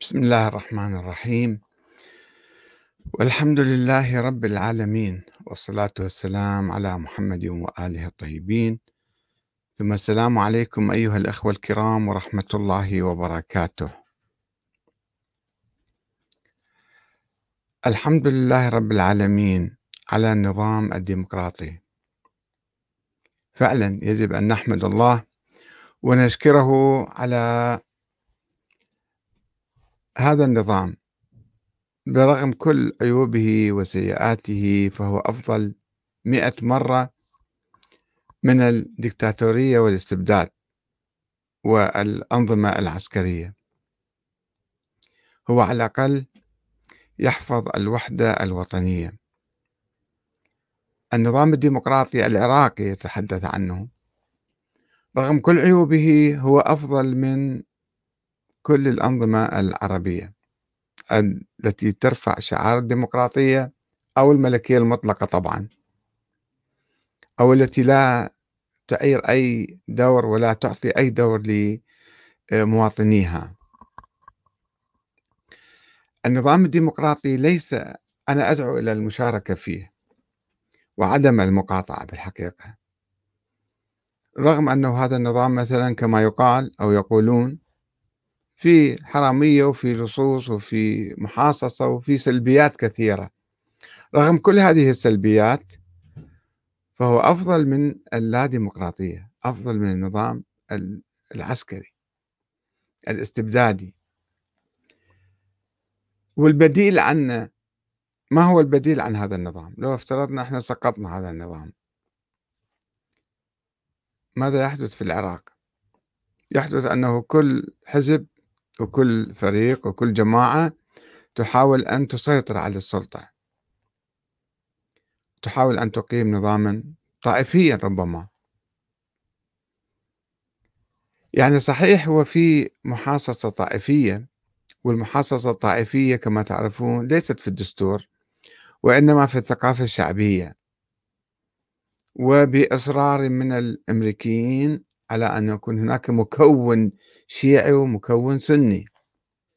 بسم الله الرحمن الرحيم. والحمد لله رب العالمين والصلاة والسلام على محمد وآله الطيبين. ثم السلام عليكم أيها الأخوة الكرام ورحمة الله وبركاته. الحمد لله رب العالمين على النظام الديمقراطي. فعلا يجب أن نحمد الله ونشكره على هذا النظام برغم كل عيوبه وسيئاته فهو أفضل مئة مرة من الدكتاتورية والاستبداد والأنظمة العسكرية. هو على الأقل يحفظ الوحدة الوطنية. النظام الديمقراطي العراقي يتحدث عنه. رغم كل عيوبه هو أفضل من كل الأنظمة العربية التي ترفع شعار الديمقراطية أو الملكية المطلقة طبعا أو التي لا تعير أي دور ولا تعطي أي دور لمواطنيها. النظام الديمقراطي ليس أنا أدعو إلى المشاركة فيه وعدم المقاطعة بالحقيقة. رغم أنه هذا النظام مثلا كما يقال أو يقولون في حرامية وفي لصوص وفي محاصصة وفي سلبيات كثيرة. رغم كل هذه السلبيات فهو أفضل من اللاديمقراطية أفضل من النظام العسكري الاستبدادي. والبديل عنه ما هو البديل عن هذا النظام؟ لو افترضنا إحنا سقطنا هذا النظام. ماذا يحدث في العراق؟ يحدث أنه كل حزب وكل فريق وكل جماعة تحاول أن تسيطر على السلطة. تحاول أن تقيم نظاما طائفيا ربما. يعني صحيح هو في محاصصة طائفية والمحاصصة الطائفية كما تعرفون ليست في الدستور وإنما في الثقافة الشعبية. وبإصرار من الأمريكيين على أن يكون هناك مكون شيعي ومكون سني.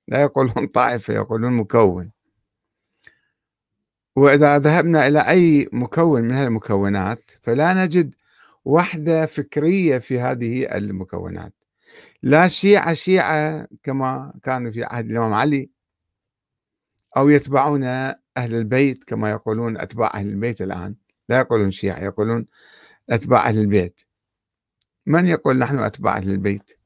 لا يقولون طائفة يقولون مكون. وإذا ذهبنا إلى أي مكون من المكونات فلا نجد وحدة فكرية في هذه المكونات. لا شيعة شيعة كما كانوا في عهد الإمام علي أو يتبعون أهل البيت كما يقولون أتباع أهل البيت الآن. لا يقولون شيعة يقولون أتباع أهل البيت. من يقول نحن أتباع أهل البيت؟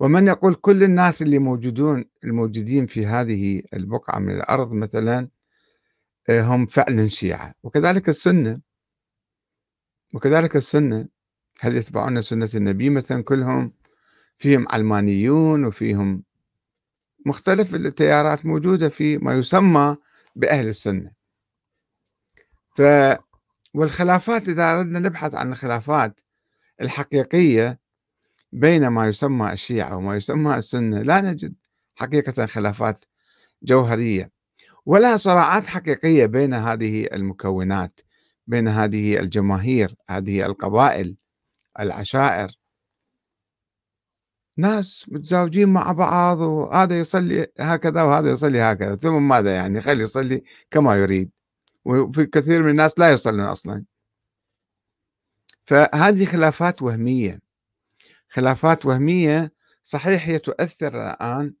ومن يقول كل الناس اللي موجودون الموجودين في هذه البقعة من الأرض مثلا آه، هم فعلا شيعة. وكذلك السنة. وكذلك السنة. هل يتبعون سنة النبي مثلا كلهم؟ فيهم علمانيون وفيهم مختلف التيارات موجودة في ما يسمى بأهل السنة. ف والخلافات إذا أردنا نبحث عن الخلافات الحقيقية بين ما يسمى الشيعة وما يسمى السنة لا نجد حقيقة خلافات جوهرية ولا صراعات حقيقية بين هذه المكونات بين هذه الجماهير هذه القبائل العشائر. ناس متزوجين مع بعض وهذا يصلي هكذا وهذا يصلي هكذا ثم ماذا يعني؟ خلي يصلي كما يريد. وفي كثير من الناس لا يصلون أصلا. فهذه خلافات وهمية. خلافات وهمية صحيح هي تؤثر الآن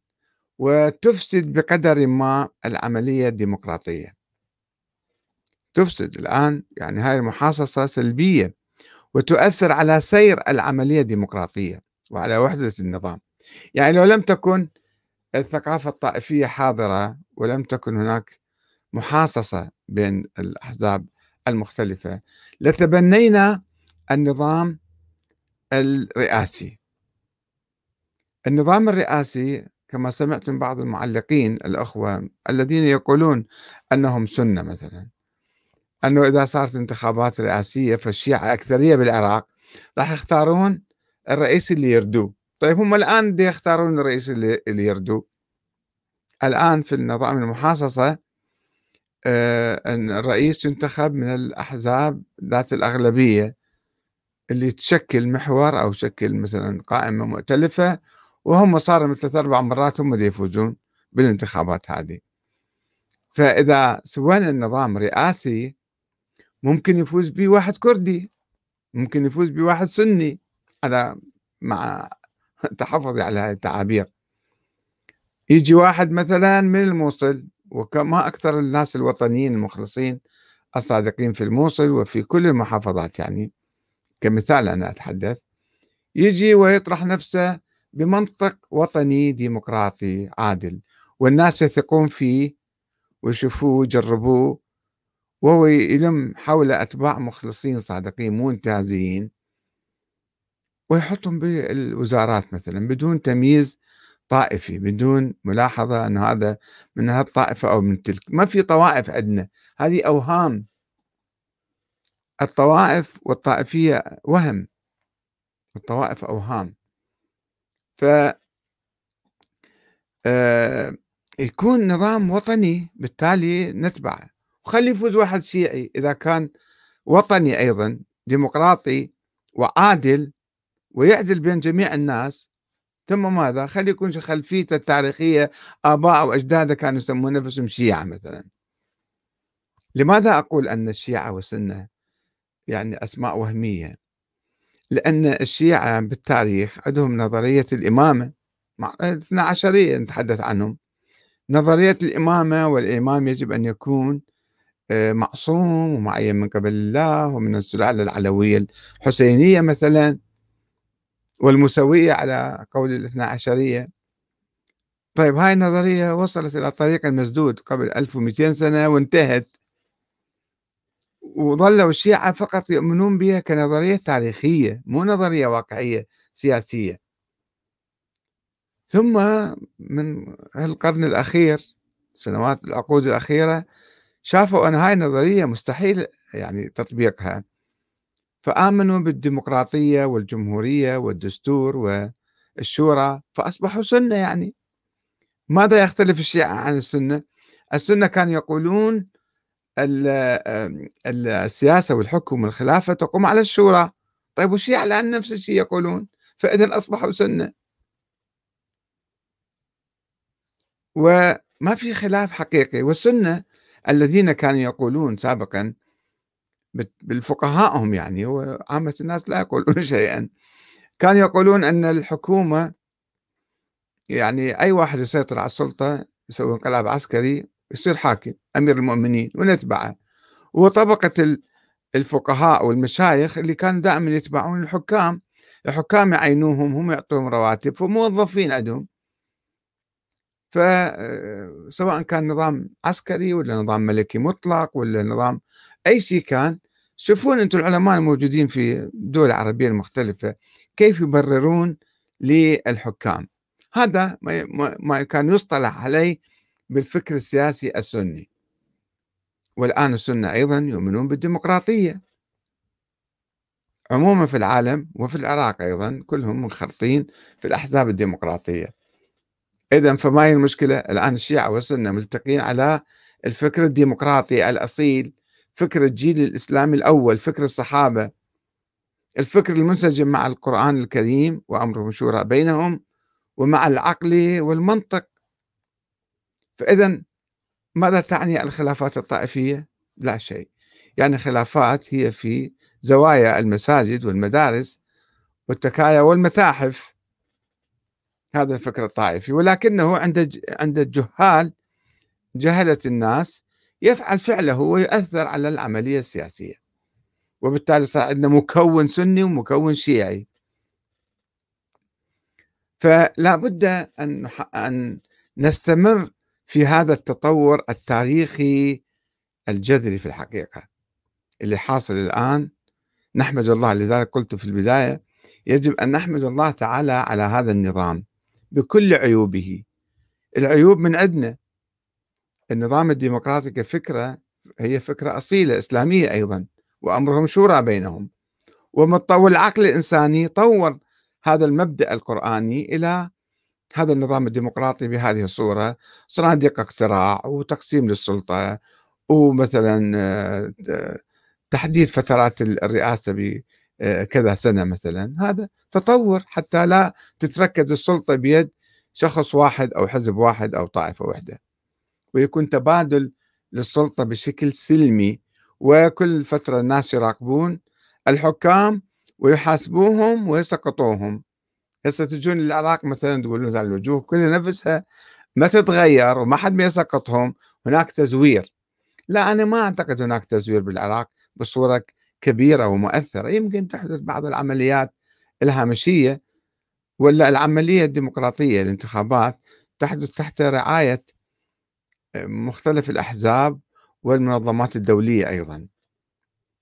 وتفسد بقدر ما العملية الديمقراطية. تفسد الآن يعني هاي المحاصصة سلبية وتؤثر على سير العملية الديمقراطية وعلى وحدة النظام. يعني لو لم تكن الثقافة الطائفية حاضرة ولم تكن هناك محاصصة بين الأحزاب المختلفة لتبنينا النظام الرئاسي. النظام الرئاسي كما سمعت من بعض المعلقين الأخوة الذين يقولون أنهم سنة مثلا أنه إذا صارت انتخابات رئاسية فالشيعة أكثرية بالعراق راح يختارون الرئيس اللي يردوه. طيب هم الآن دي يختارون الرئيس اللي, اللي يردوه؟ الآن في النظام المحاصصة آه، الرئيس ينتخب من الأحزاب ذات الأغلبية. اللي تشكل محور أو تشكل مثلا قائمة مؤتلفة وهم صار مثل ثلاث أربع مرات هم اللي يفوزون بالانتخابات هذه. فإذا سوينا النظام رئاسي ممكن يفوز به واحد كردي ممكن يفوز بواحد سني. على مع تحفظي على هذه التعابير. يجي واحد مثلا من الموصل وما أكثر الناس الوطنيين المخلصين الصادقين في الموصل وفي كل المحافظات يعني. كمثال أنا أتحدث. يجي ويطرح نفسه بمنطق وطني ديمقراطي عادل والناس يثقون فيه ويشوفوه ويجربوه وهو يلم حول أتباع مخلصين صادقين مو انتهازيين ويحطهم بالوزارات مثلا بدون تمييز طائفي بدون ملاحظة أن هذا من هالطائفة أو من تلك. ما في طوائف عندنا. هذه أوهام الطوائف والطائفية وهم الطوائف أوهام. ف آه، يكون نظام وطني بالتالي نتبعه وخلي يفوز واحد شيعي إذا كان وطني أيضا ديمقراطي وعادل ويعدل بين جميع الناس. ثم ماذا؟ خلي يكون خلفيته التاريخية آباء أو أجداده كانوا يسمون نفسهم شيعة مثلا. لماذا أقول أن الشيعة والسنة يعني أسماء وهمية. لأن الشيعة بالتاريخ عندهم نظرية الإمامة اثنا عشرية نتحدث عنهم. نظرية الإمامة والإمام يجب أن يكون آه، معصوم ومعين من قبل الله ومن السلالة العلوية الحسينية مثلا والمسوية على قول الاثنى عشرية. طيب هاي النظرية وصلت إلى الطريق المسدود قبل 1200 سنة وانتهت. وظلوا الشيعة فقط يؤمنون بها كنظرية تاريخية مو نظرية واقعية سياسية. ثم من القرن الأخير سنوات العقود الأخيرة شافوا أن هاي النظرية مستحيل يعني تطبيقها. فآمنوا بالديمقراطية والجمهورية والدستور والشورى فأصبحوا سنة يعني. ماذا يختلف الشيعة عن السنة؟ السنة كانوا يقولون السياسة والحكم والخلافة تقوم على الشورى. طيب والشيعة الآن نفس الشيء يقولون؟ فإذا أصبحوا سنة. وما في خلاف حقيقي. والسنة الذين كانوا يقولون سابقا بالفقهاءهم يعني هو عامة الناس لا يقولون شيئا. كانوا يقولون أن الحكومة يعني أي واحد يسيطر على السلطة يسوي انقلاب عسكري يصير حاكم أمير المؤمنين ونتبعه وطبقة الفقهاء والمشايخ اللي كانوا دائما يتبعون الحكام. الحكام يعينوهم هم يعطوهم رواتب فموظفين عندهم. فسواء كان نظام عسكري ولا نظام ملكي مطلق ولا نظام أي شيء كان. شوفون أنتم العلماء الموجودين في الدول العربية المختلفة كيف يبررون للحكام. هذا ما كان يصطلح عليه بالفكر السياسي السني. والآن السنة أيضا يؤمنون بالديمقراطية. عموما في العالم وفي العراق أيضا كلهم منخرطين في الأحزاب الديمقراطية. إذا فما هي المشكلة؟ الآن الشيعة والسنة ملتقين على الفكر الديمقراطي الأصيل فكر الجيل الإسلامي الأول فكر الصحابة. الفكر المنسجم مع القرآن الكريم وأمرهم شورى بينهم ومع العقل والمنطق. فإذا ماذا تعني الخلافات الطائفية؟ لا شيء. يعني خلافات هي في زوايا المساجد والمدارس والتكايا والمتاحف. هذا الفكر الطائفي. ولكنه عند عند الجهال جهلة الناس يفعل فعله ويؤثر على العملية السياسية. وبالتالي صار عندنا مكون سني ومكون شيعي. فلا بد أن أن نستمر في هذا التطور التاريخي الجذري في الحقيقة اللي حاصل الآن. نحمد الله لذلك قلت في البداية يجب أن نحمد الله تعالى على هذا النظام بكل عيوبه. العيوب من عندنا النظام الديمقراطي كفكرة هي فكرة أصيلة إسلامية أيضا وأمرهم شورى بينهم. والعقل الإنساني طور هذا المبدأ القرآني إلى هذا النظام الديمقراطي بهذه الصورة. صناديق اقتراع وتقسيم للسلطة ومثلا آه، تحديد فترات الرئاسة بكذا سنة مثلا. هذا تطور حتى لا تتركز السلطة بيد شخص واحد أو حزب واحد أو طائفة واحدة. ويكون تبادل للسلطة بشكل سلمي وكل فترة الناس يراقبون الحكام ويحاسبوهم ويسقطوهم. هسه تجون العراق مثلا تقولون زال الوجوه كلها نفسها ما تتغير وما حد ما يسقطهم هناك تزوير. لا أنا ما أعتقد هناك تزوير بالعراق بصورة كبيرة ومؤثرة. يمكن تحدث بعض العمليات الهامشية ولا العملية الديمقراطية الانتخابات تحدث تحت رعاية مختلف الأحزاب والمنظمات الدولية أيضا.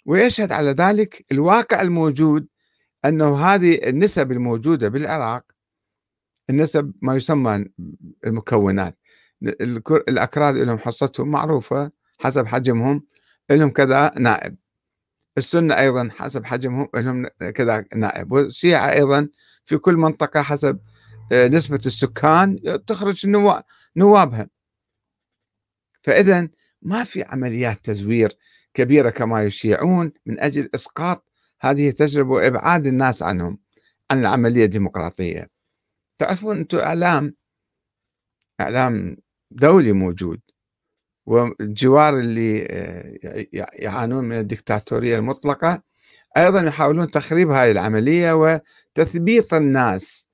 ويشهد على ذلك الواقع الموجود أنه هذه النسب الموجودة بالعراق النسب ما يسمى المكونات. الأكراد لهم حصتهم معروفة حسب حجمهم لهم كذا نائب. السنة أيضا حسب حجمهم لهم كذا نائب. والشيعة أيضا في كل منطقة حسب آه، نسبة السكان تخرج نوابها. فإذا ما في عمليات تزوير كبيرة كما يشيعون من أجل إسقاط هذه التجربة وإبعاد الناس عنهم عن العملية الديمقراطية. تعرفون أنتم إعلام إعلام دولي موجود والجوار اللي آه، يعانون من الدكتاتورية المطلقة أيضا يحاولون تخريب هذه العملية وتثبيط الناس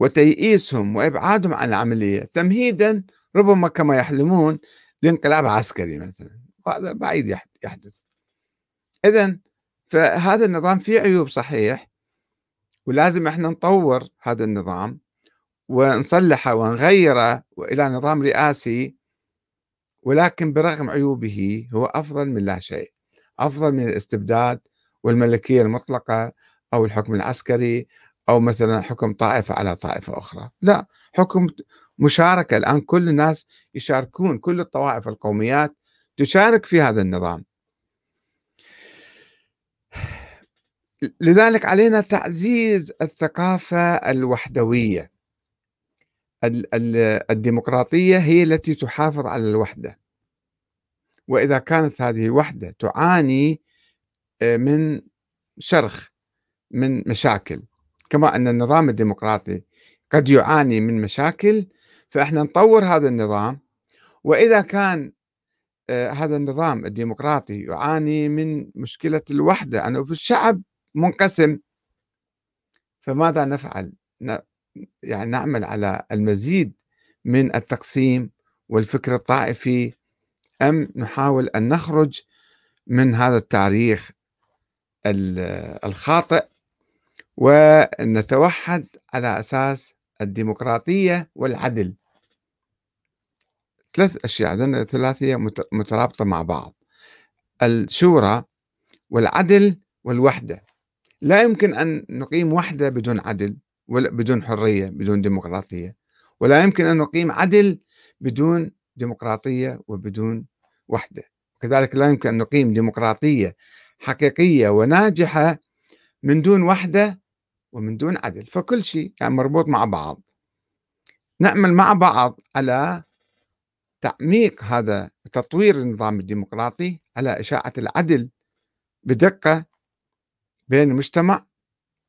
وتيئيسهم وإبعادهم عن العملية تمهيدا ربما كما يحلمون لانقلاب عسكري مثلا. وهذا بعيد يحدث. إذا فهذا النظام فيه عيوب صحيح ولازم إحنا نطور هذا النظام ونصلحه ونغيره إلى نظام رئاسي ولكن برغم عيوبه هو أفضل من لا شيء أفضل من الاستبداد والملكية المطلقة أو الحكم العسكري أو مثلا حكم طائفة على طائفة أخرى لا حكم مشاركة. الآن كل الناس يشاركون كل الطوائف القوميات تشارك في هذا النظام. لذلك علينا تعزيز الثقافة الوحدوية. الديمقراطية هي التي تحافظ على الوحدة. وإذا كانت هذه الوحدة تعاني آه، من شرخ من مشاكل. كما أن النظام الديمقراطي قد يعاني من مشاكل فإحنا نطور هذا النظام. وإذا كان آه، هذا النظام الديمقراطي يعاني من مشكلة الوحدة أنه في الشعب منقسم فماذا نفعل؟ يعني نعمل على المزيد من التقسيم والفكر الطائفي أم نحاول أن نخرج من هذا التاريخ الخاطئ ونتوحد على أساس الديمقراطية والعدل. ثلاث أشياء عندنا ثلاثية مترابطة مع بعض. الشورى والعدل والوحدة. لا يمكن أن نقيم وحدة بدون عدل بدون حرية بدون ديمقراطية ولا يمكن أن نقيم عدل بدون ديمقراطية وبدون وحدة. كذلك لا يمكن أن نقيم ديمقراطية حقيقية وناجحة من دون وحدة ومن دون عدل. فكل شيء يعني مربوط مع بعض. نعمل مع بعض على تعميق هذا تطوير النظام الديمقراطي على إشاعة العدل بدقة بين المجتمع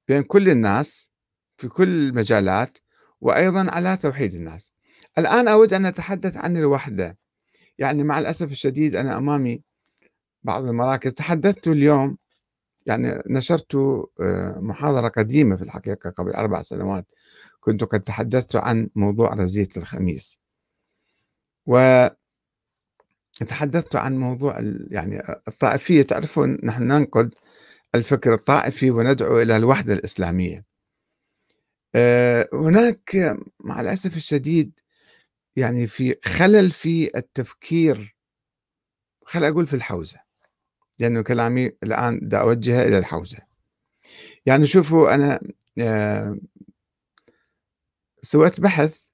بين كل الناس في كل المجالات وأيضا على توحيد الناس. الآن أود أن أتحدث عن الوحدة. يعني مع الأسف الشديد أنا أمامي بعض المراكز. تحدثت اليوم يعني نشرت آه، محاضرة قديمة في الحقيقة قبل أربع سنوات. كنت قد تحدثت عن موضوع رزية الخميس. و تحدثت عن موضوع يعني الطائفية. تعرفون نحن ننقد الفكر الطائفي وندعو إلى الوحدة الإسلامية. آه، هناك مع الأسف الشديد يعني في خلل في التفكير خل أقول في الحوزة لأنه كلامي الآن دا أوجهه إلى الحوزة. يعني شوفوا أنا آه، سويت بحث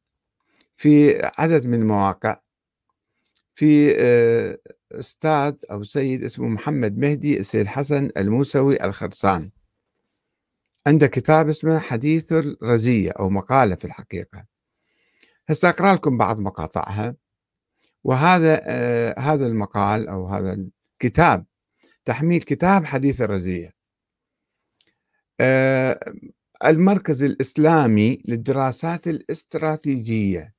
في عدد من المواقع في آه، أستاذ أو سيد اسمه محمد مهدي السيد حسن الموسوي الخرسان. عنده كتاب اسمه حديث الرزية أو مقالة في الحقيقة. هسه أقرأ لكم بعض مقاطعها. وهذا آه هذا المقال أو هذا الكتاب تحميل كتاب حديث الرزية. آه المركز الإسلامي للدراسات الاستراتيجية.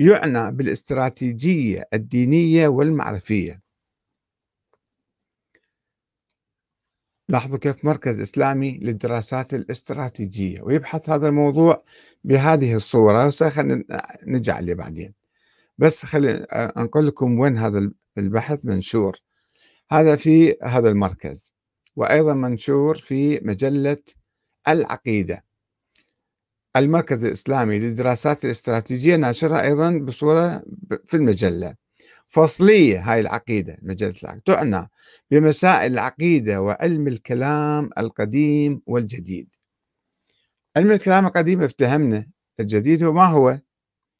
يعنى بالاستراتيجية الدينية والمعرفية. لاحظوا كيف مركز إسلامي للدراسات الاستراتيجية ويبحث هذا الموضوع بهذه الصورة وسخلينا نجي عليه بعدين. بس خلينا أنقل لكم وين هذا البحث منشور. هذا في هذا المركز وأيضا منشور في مجلة العقيدة. المركز الإسلامي للدراسات الاستراتيجية ناشرها أيضا بصورة في المجلة. فصلية هاي العقيدة مجلة العقيدة. تعنى بمسائل العقيدة وعلم الكلام القديم والجديد. علم الكلام القديم افتهمنا الجديد هو ما هو.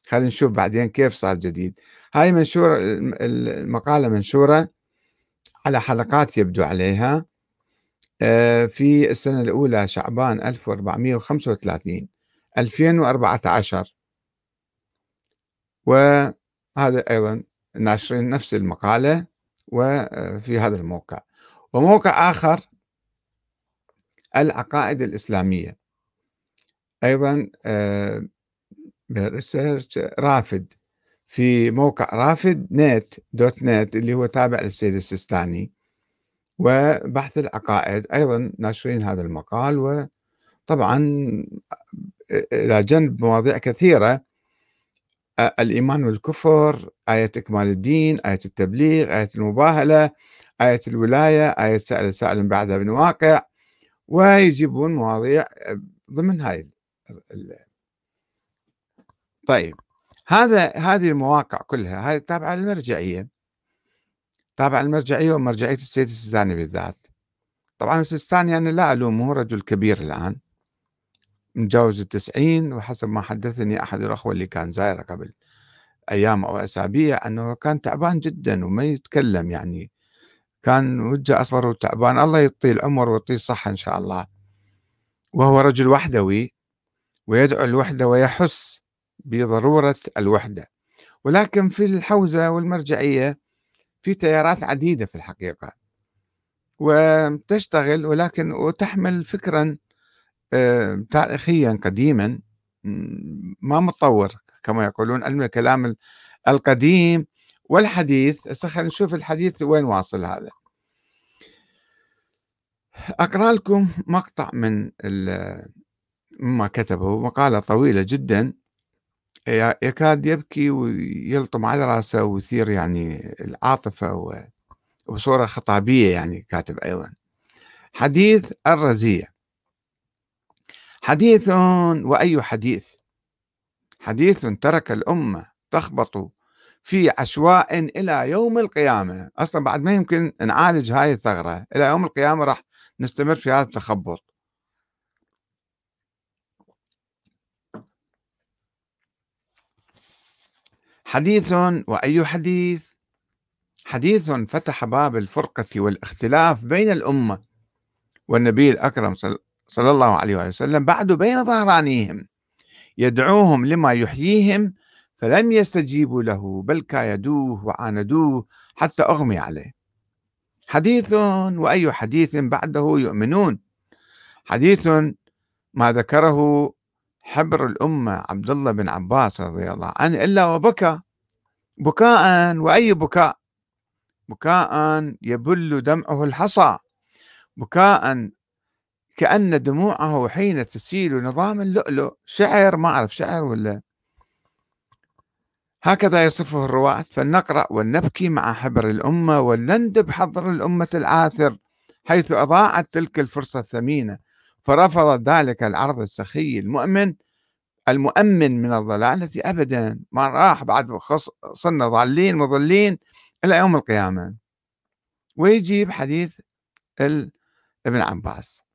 خلينا نشوف بعدين كيف صار جديد. هاي منشورة المقالة منشورة على حلقات يبدو عليها آه، في السنة الأولى شعبان 1435 2014 وهذا أيضا ناشرين نفس المقالة وفي هذا الموقع. وموقع آخر العقائد الإسلامية. أيضا ريسيرش آه، رافد. في موقع رافد نت دوت نت اللي هو تابع للسيد السيستاني. وبحث العقائد أيضا ناشرين هذا المقال وطبعا إلى جنب مواضيع كثيرة. الإيمان والكفر آية إكمال الدين آية التبليغ آية المباهلة آية الولاية آية سأل سائل بعدها بن واقع. ويجيبون مواضيع ضمن هاي طيب هذا هذه المواقع كلها هذه تابعة للمرجعية. تابعة للمرجعية ومرجعية السيد السيستاني بالذات. طبعا السيستاني أنا لا ألومه رجل كبير الآن. متجاوز التسعين وحسب ما حدثني أحد الأخوة اللي كان زايرة قبل أيام أو أسابيع أنه كان تعبان جدا وما يتكلم يعني. كان وجهه أصفر وتعبان. الله يعطيه العمر ويعطيه الصحة إن شاء الله. وهو رجل وحدوي ويدعو الوحدة ويحس بضرورة الوحدة. ولكن في الحوزة والمرجعية في تيارات عديدة في الحقيقة. وتشتغل ولكن وتحمل فكرا تاريخيا قديما ما متطور كما يقولون علم الكلام القديم والحديث. هسه خلينا نشوف الحديث وين واصل هذا. أقرأ لكم مقطع من مما كتبه مقالة طويلة جدا. يكاد يبكي ويلطم على رأسه ويثير يعني العاطفة وصورة خطابية يعني كاتب أيضا. حديث الرزيه حديث وأي حديث. حديث ترك الأمة تخبط في عشواء إلى يوم القيامة. أصلا بعد ما يمكن نعالج هاي الثغرة إلى يوم القيامة راح نستمر في هذا التخبط. حديث وأي حديث؟ حديث فتح باب الفرقة والإختلاف بين الأمة. والنبي الأكرم صلى الله عليه وسلم بعد بين ظهرانيهم يدعوهم لما يحييهم فلم يستجيبوا له بل كايدوه وعاندوه حتى أغمي عليه. حديث وأي حديث بعده يؤمنون. حديث ما ذكره حبر الأمة عبد الله بن عباس رضي الله عنه إلا وبكى. بكاء وأي بكاء؟ بكاء يبل دمعه الحصى. بكاء كأن دموعه حين تسيل نظام اللؤلؤ. شعر؟ ما أعرف شعر ولا. هكذا يصفه الرواة. فلنقرأ ولنبكي مع حبر الأمة ولندب حضر الأمة العاثر حيث أضاعت تلك الفرصة الثمينة. فرفض ذلك العرض السخي المؤمن المؤمن من الضلالة أبدا. ما راح بعد صرنا ضالين مضلين إلى يوم القيامة. ويجيب حديث ابن عباس.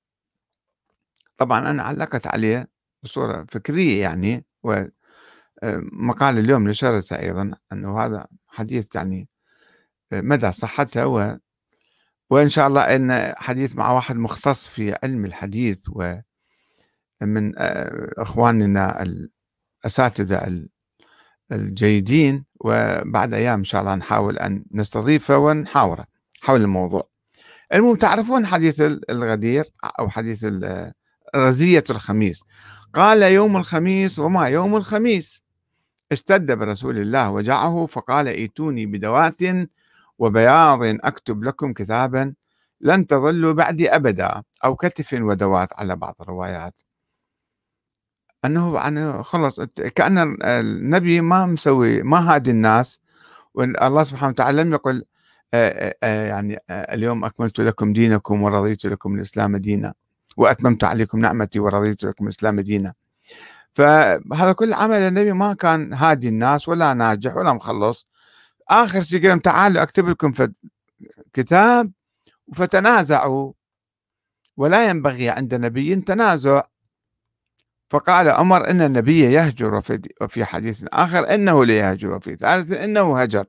طبعا أنا علقت عليه بصورة فكرية يعني ومقال اليوم نشرته أيضا أنه هذا حديث يعني مدى صحته و وإن شاء الله أن حديث مع واحد مختص في علم الحديث ومن إخواننا الأساتذة الجيدين وبعد أيام إن شاء الله نحاول أن نستضيفه ونحاوره حول الموضوع. المهم تعرفون حديث الغدير أو حديث رزية الخميس. قال يوم الخميس وما يوم الخميس. اشتد برسول الله وجعه فقال ائتوني بدوات وبياض أكتب لكم كتابا لن تظلوا بعدي أبدا أو كتف ودوات. على بعض الروايات. أنه يعني خلص كأن النبي ما مسوي ما هادي الناس. والله سبحانه وتعالى لم يقل يعني اليوم أكملت لكم دينكم ورضيت لكم الإسلام دينا. وأتممت عليكم نعمتي ورضيت لكم الإسلام دينا. فهذا كل عمل النبي ما كان هادي الناس ولا ناجح ولا مخلص. آخر شيء قال تعالوا أكتب لكم كتاب فتنازعوا. ولا ينبغي عند نبي تنازع. فقال عمر إن النبي يهجر وفي حديث آخر إنه ليهجر وفي ثالث إنه هجر.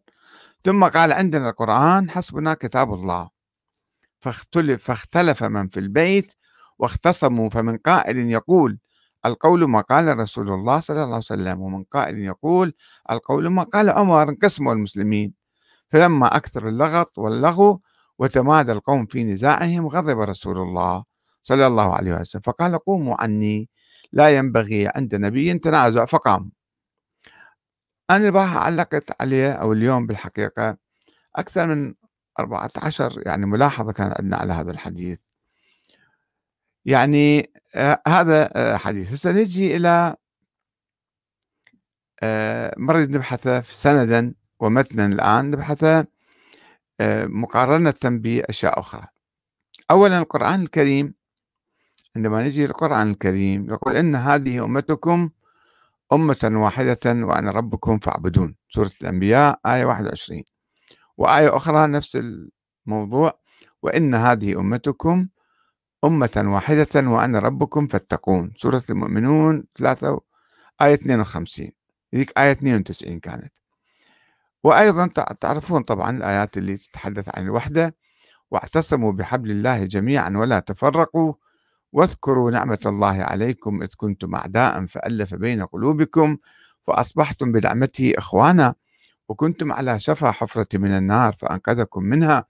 ثم قال عندنا القرآن حسبنا كتاب الله. فاختلف فاختلف من في البيت واختصموا فمن قائل يقول القول ما قال رسول الله صلى الله عليه وسلم ومن قائل يقول القول ما قال عمر انقسموا المسلمين. فلما أكثر اللغط واللغو وتمادى القوم في نزاعهم غضب رسول الله صلى الله عليه وسلم فقال قوموا عني لا ينبغي عند نبي تنازع فقام أنا البارحة علقت عليه أو اليوم بالحقيقة أكثر من 14 يعني ملاحظة كان عندنا على هذا الحديث. يعني هذا حديث. هسه نجي إلى آه مرة نبحثه سندا ومتنا الآن نبحثه مقارنة بأشياء أخرى. أولا القرآن الكريم عندما نجي للقرآن الكريم يقول إن هذه أمتكم أمة واحدة وأنا ربكم فاعبدون. سورة الأنبياء آية 21 وآية أخرى نفس الموضوع وإن هذه أمتكم أمة واحدة وأنا ربكم فاتقون. سورة المؤمنون 3 آية 52 ذيك آية 92 كانت. وأيضا تعرفون طبعا الآيات اللي تتحدث عن الوحدة. واعتصموا بحبل الله جميعا ولا تفرقوا. واذكروا نعمة الله عليكم إذ كنتم أعداء فألف بين قلوبكم فأصبحتم بنعمته إخوانا. وكنتم على شفا حفرة من النار فأنقذكم منها.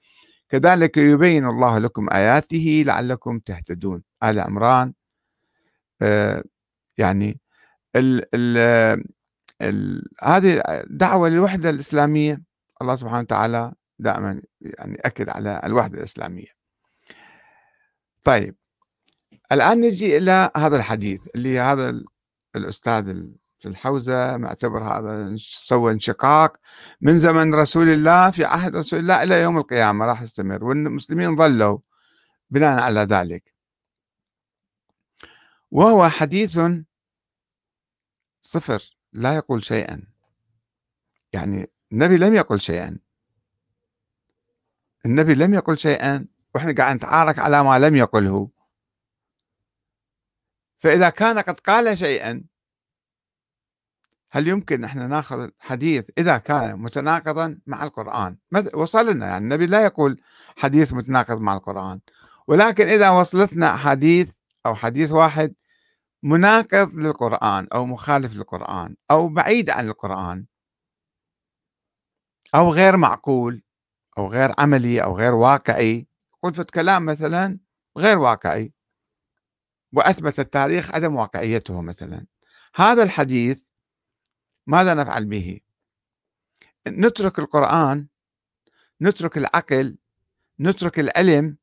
كذلك يبين الله لكم آياته لعلكم تهتدون. آل عمران آه يعني ال ال ال هذه دعوة للوحدة الإسلامية. الله سبحانه وتعالى دائما يعني أكد على الوحدة الإسلامية. طيب الآن نجي إلى هذا الحديث اللي هذا الأستاذ الحوزة معتبر هذا سوى انشقاق. من زمن رسول الله في عهد رسول الله إلى يوم القيامة راح يستمر والمسلمين ظلوا بناء على ذلك. وهو حديث صفر لا يقول شيئا. يعني النبي لم يقل شيئا. النبي لم يقل شيئا وإحنا قاعد نتعارك على ما لم يقله. فإذا كان قد قال شيئا هل يمكن إحنا ناخذ حديث إذا كان متناقضا مع القرآن؟ وصلنا يعني النبي لا يقول حديث متناقض مع القرآن. ولكن إذا وصلتنا حديث أو حديث واحد مناقض للقرآن أو مخالف للقرآن أو بعيد عن القرآن أو غير معقول أو غير عملي أو غير واقعي. قلت كلام مثلا غير واقعي. وأثبت التاريخ عدم واقعيته مثلا. هذا الحديث ماذا نفعل به؟ نترك القرآن نترك العقل نترك العلم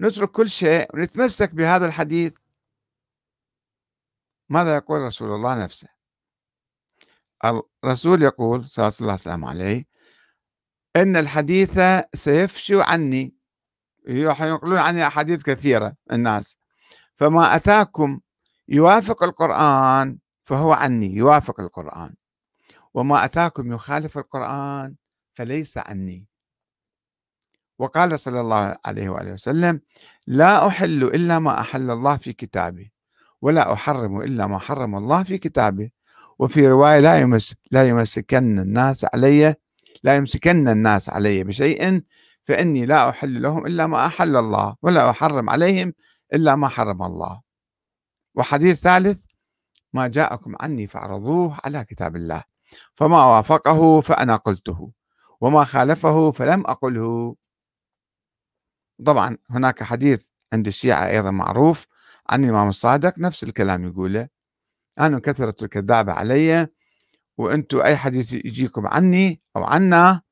نترك كل شيء ونتمسك بهذا الحديث. ماذا يقول رسول الله نفسه؟ الرسول يقول صلى الله عليه عليه إن الحديث سيفشو عني. ينقلون عني أحاديث كثيرة الناس. فما أتاكم يوافق القرآن فهو عني يوافق القرآن. وما أتاكم يخالف القرآن فليس عني. وقال صلى الله عليه وآله وسلم لا أحل إلا ما أحل الله في كتابه ولا أحرم إلا ما حرم الله في كتابه. وفي رواية لا يمسك لا يمسكن الناس علي لا يمسكن الناس علي بشيء فإني لا أحل لهم إلا ما أحل الله ولا أحرم عليهم إلا ما حرم الله. وحديث ثالث ما جاءكم عني فاعرضوه على كتاب الله فما وافقه فأنا قلته وما خالفه فلم أقله. طبعا هناك حديث عند الشيعة أيضا معروف عن الإمام الصادق نفس الكلام يقوله أنا كثرة الكذابة علي وأنتم أي حديث يجيكم عني أو عنا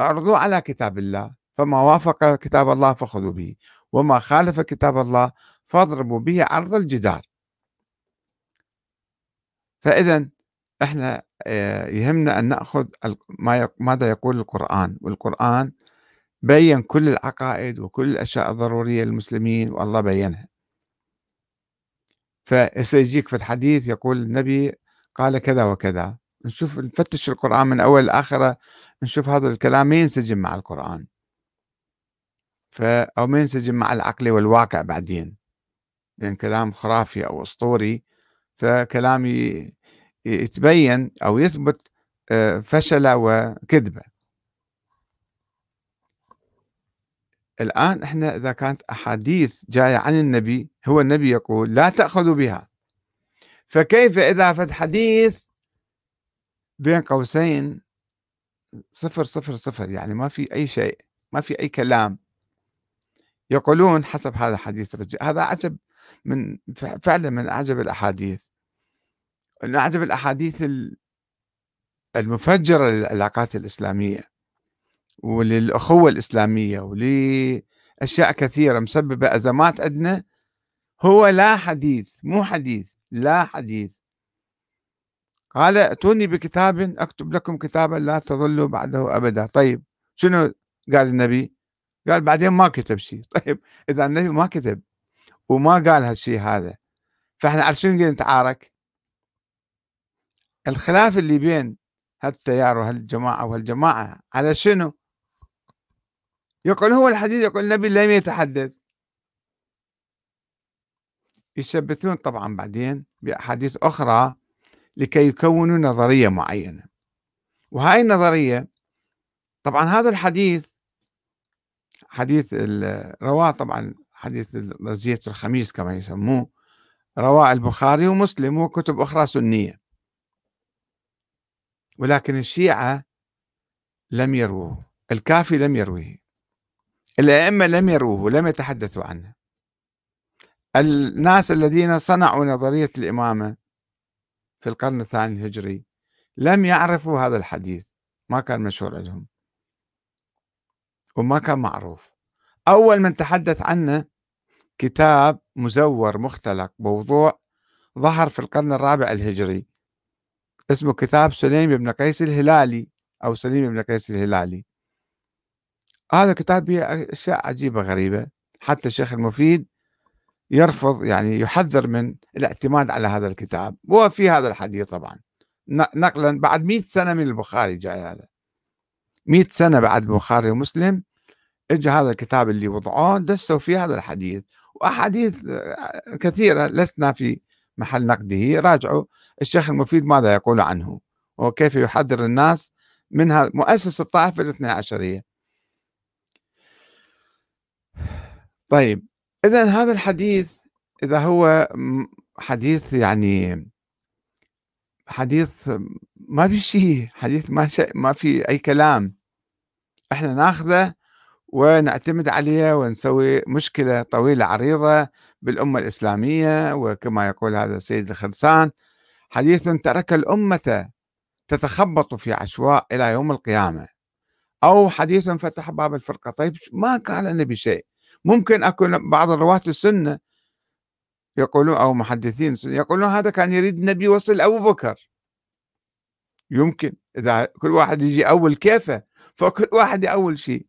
أعرضوه على كتاب الله فما وافق كتاب الله فخذوا به وما خالف كتاب الله فاضربوا به عرض الجدار. فإذا إحنا آه، يهمنا أن نأخذ ماذا يقول القرآن. والقرآن بين كل العقائد وكل الأشياء الضرورية للمسلمين والله بينها. فسيجيك في الحديث يقول النبي قال كذا وكذا. نشوف نفتش القرآن من أول لآخرة نشوف هذا الكلام ما ينسجم مع القرآن. ف أو ما ينسجم مع العقل والواقع بعدين. لأن كلام خرافي أو أسطوري فكلام يتبين أو يثبت آه، فشله وكذبة. الآن إحنا إذا كانت أحاديث جاية عن النبي هو النبي يقول لا تأخذوا بها. فكيف إذا فد حديث بين قوسين صفر صفر صفر يعني ما في أي شيء ما في أي كلام يقولون حسب هذا الحديث. هذا عجب من فعلا من أعجب الأحاديث. من أعجب الأحاديث المفجرة للعلاقات الإسلامية وللأخوة الإسلامية ولأشياء كثيرة مسببة. أزمات عندنا هو لا حديث مو حديث لا حديث. قال ائتوني بكتاب أكتب لكم كتابا لا تظلوا بعده أبدا. طيب شنو قال النبي؟ قال بعدين ما كتب شيء. طيب إذا النبي ما كتب وما قال هالشيء هذا فإحنا شنو نتعارك؟ الخلاف اللي بين هالتيار وهالجماعة وهالجماعة على شنو؟ يقول هو الحديث يقول النبي لم يتحدث. يثبتون طبعا بعدين بأحاديث أخرى لكي يكونوا نظرية معينة. وهاي النظرية طبعا هذا الحديث حديث رواة طبعا حديث رزية الخميس كما يسموه رواة البخاري ومسلم وكتب أخرى سنية. ولكن الشيعة لم يروه الكافي لم يروه الأئمة لم يروه لم يتحدثوا عنه. الناس الذين صنعوا نظرية الإمامة في القرن الثاني الهجري لم يعرفوا هذا الحديث ما كان مشهور عندهم. وما كان معروف. أول من تحدث عنه كتاب مزور مختلق موضوع ظهر في القرن الرابع الهجري. اسمه كتاب سليم بن قيس الهلالي أو سليم بن قيس الهلالي. هذا كتاب فيه أشياء عجيبة غريبة. حتى الشيخ المفيد يرفض يعني يحذر من الاعتماد على هذا الكتاب. وفي هذا الحديث طبعا. نقلا بعد مئة سنة من البخاري جاي هذا. مئة سنة بعد البخاري ومسلم اجى هذا الكتاب اللي وضعوه دسوا فيه هذا الحديث. وأحاديث كثيرة لسنا في محل نقده راجعوا الشيخ المفيد ماذا يقول عنه؟ وكيف يحذر الناس من مؤسس الطائفة الاثنى عشرية. طيب إذا هذا الحديث إذا هو حديث يعني حديث ما في شيء حديث ما شيء ما في أي كلام إحنا ناخذه ونعتمد عليه ونسوي مشكلة طويلة عريضة بالأمة الإسلامية وكما يقول هذا السيد الخرسان حديث ترك الأمة تتخبط في عشواء إلى يوم القيامة أو حديث فتح باب الفرقة. طيب ما قال النبي شيء؟ ممكن أكون بعض الرواة السنة يقولون أو محدثين يقولون هذا كان يريد النبي يوصل أبو بكر. يمكن إذا كل واحد يجي أول كيفه فكل واحد أول شيء.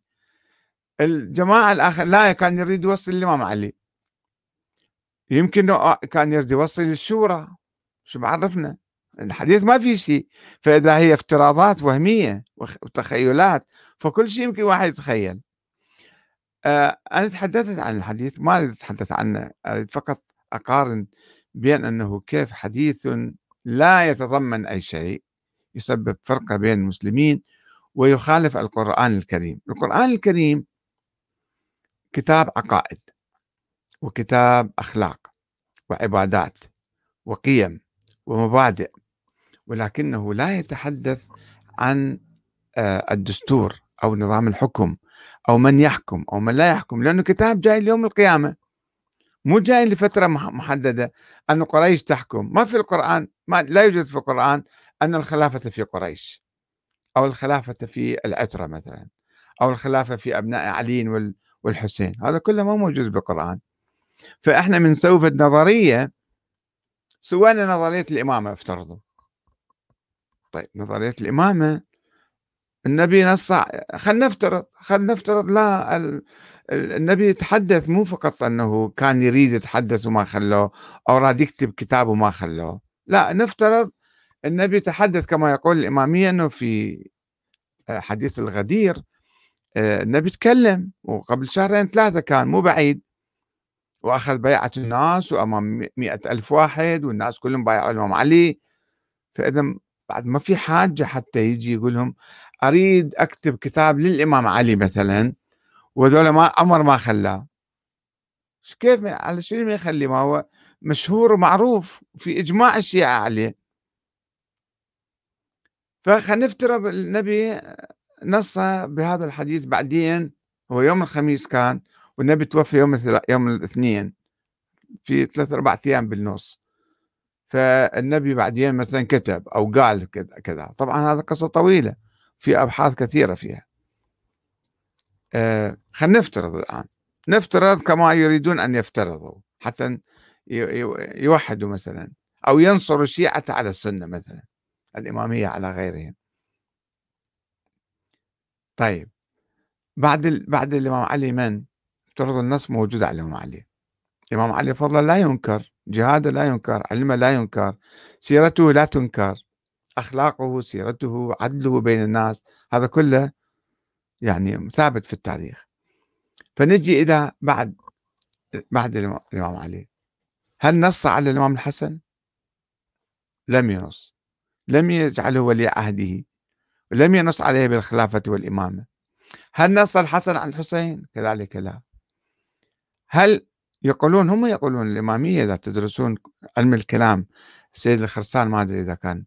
الجماعة الآخر لا كان يريد يوصل الإمام علي. يمكن آه، كان يريد يوصل الشورى. شو بعرفنا الحديث ما في شيء. فإذا هي افتراضات وهمية وتخيلات فكل شيء يمكن واحد يتخيل. آه، أنا تحدثت عن الحديث ما أريد أتحدث عنه أريد فقط أقارن بين أنه كيف حديث لا يتضمن أي شيء يسبب فرقة بين المسلمين ويخالف القرآن الكريم. القرآن الكريم كتاب عقائد. وكتاب أخلاق وعبادات وقيم ومبادئ ولكنه لا يتحدث عن آه، الدستور أو نظام الحكم أو من يحكم أو من لا يحكم لأنه كتاب جاي ليوم القيامة. مو جاي لفترة محددة أن قريش تحكم. ما في القرآن ما لا يوجد في القرآن أن الخلافة في قريش أو الخلافة في العترة مثلا أو الخلافة في أبناء علي والحسين. هذا كله ما موجود بالقرآن. فإحنا من سوف نظرية سوينا نظرية الإمامة افترضوا طيب نظرية الإمامة النبي نص خلينا نفترض خلينا نفترض لا النبي تحدث مو فقط أنه كان يريد يتحدث وما خلوه أو راد يكتب كتاب وما خلوه. لا نفترض النبي تحدث كما يقول الإمامية أنه في آه، حديث الغدير آه، النبي تكلم وقبل شهرين ثلاثة كان مو بعيد. وأخذ بيعة الناس وأمام مئة ألف واحد والناس كلهم بايعوا الإمام علي. فإذا بعد ما في حاجة حتى يجي يقول لهم أريد أكتب كتاب للإمام علي مثلا وذولا ما عمر ما خلاه. كيف على شنو ما يخلي؟ ما هو مشهور ومعروف في إجماع الشيعة عليه. فخلينا نفترض النبي نص بهذا الحديث بعدين هو يوم الخميس كان والنبي توفي يوم يوم الاثنين في ثلاث أربع أيام بالنص. فالنبي بعدين مثلا كتب أو قال كذا كذا. طبعا هذا قصة طويلة في أبحاث كثيرة فيها. آه خلينا نفترض الآن. نفترض كما يريدون أن يفترضوا حتى يوحدوا مثلا أو ينصروا الشيعة على السنة مثلا الإمامية على غيرهم. طيب. بعد ال... بعد الإمام علي من؟ افترض النص موجود على الإمام علي. الإمام علي فضله لا ينكر جهاده لا ينكر علمه لا ينكر سيرته لا تنكر أخلاقه سيرته عدله بين الناس هذا كله يعني ثابت في التاريخ. فنجي إلى بعد بعد الإمام علي. هل نص على الإمام الحسن؟ لم ينص. لم يجعله ولي عهده. لم ينص عليه بالخلافة والإمامة. هل نص الحسن على الحسين؟ كذلك لا. هل يقولون هم يقولون الإمامية إذا تدرسون علم الكلام السيد الخرسان ما أدري إذا كان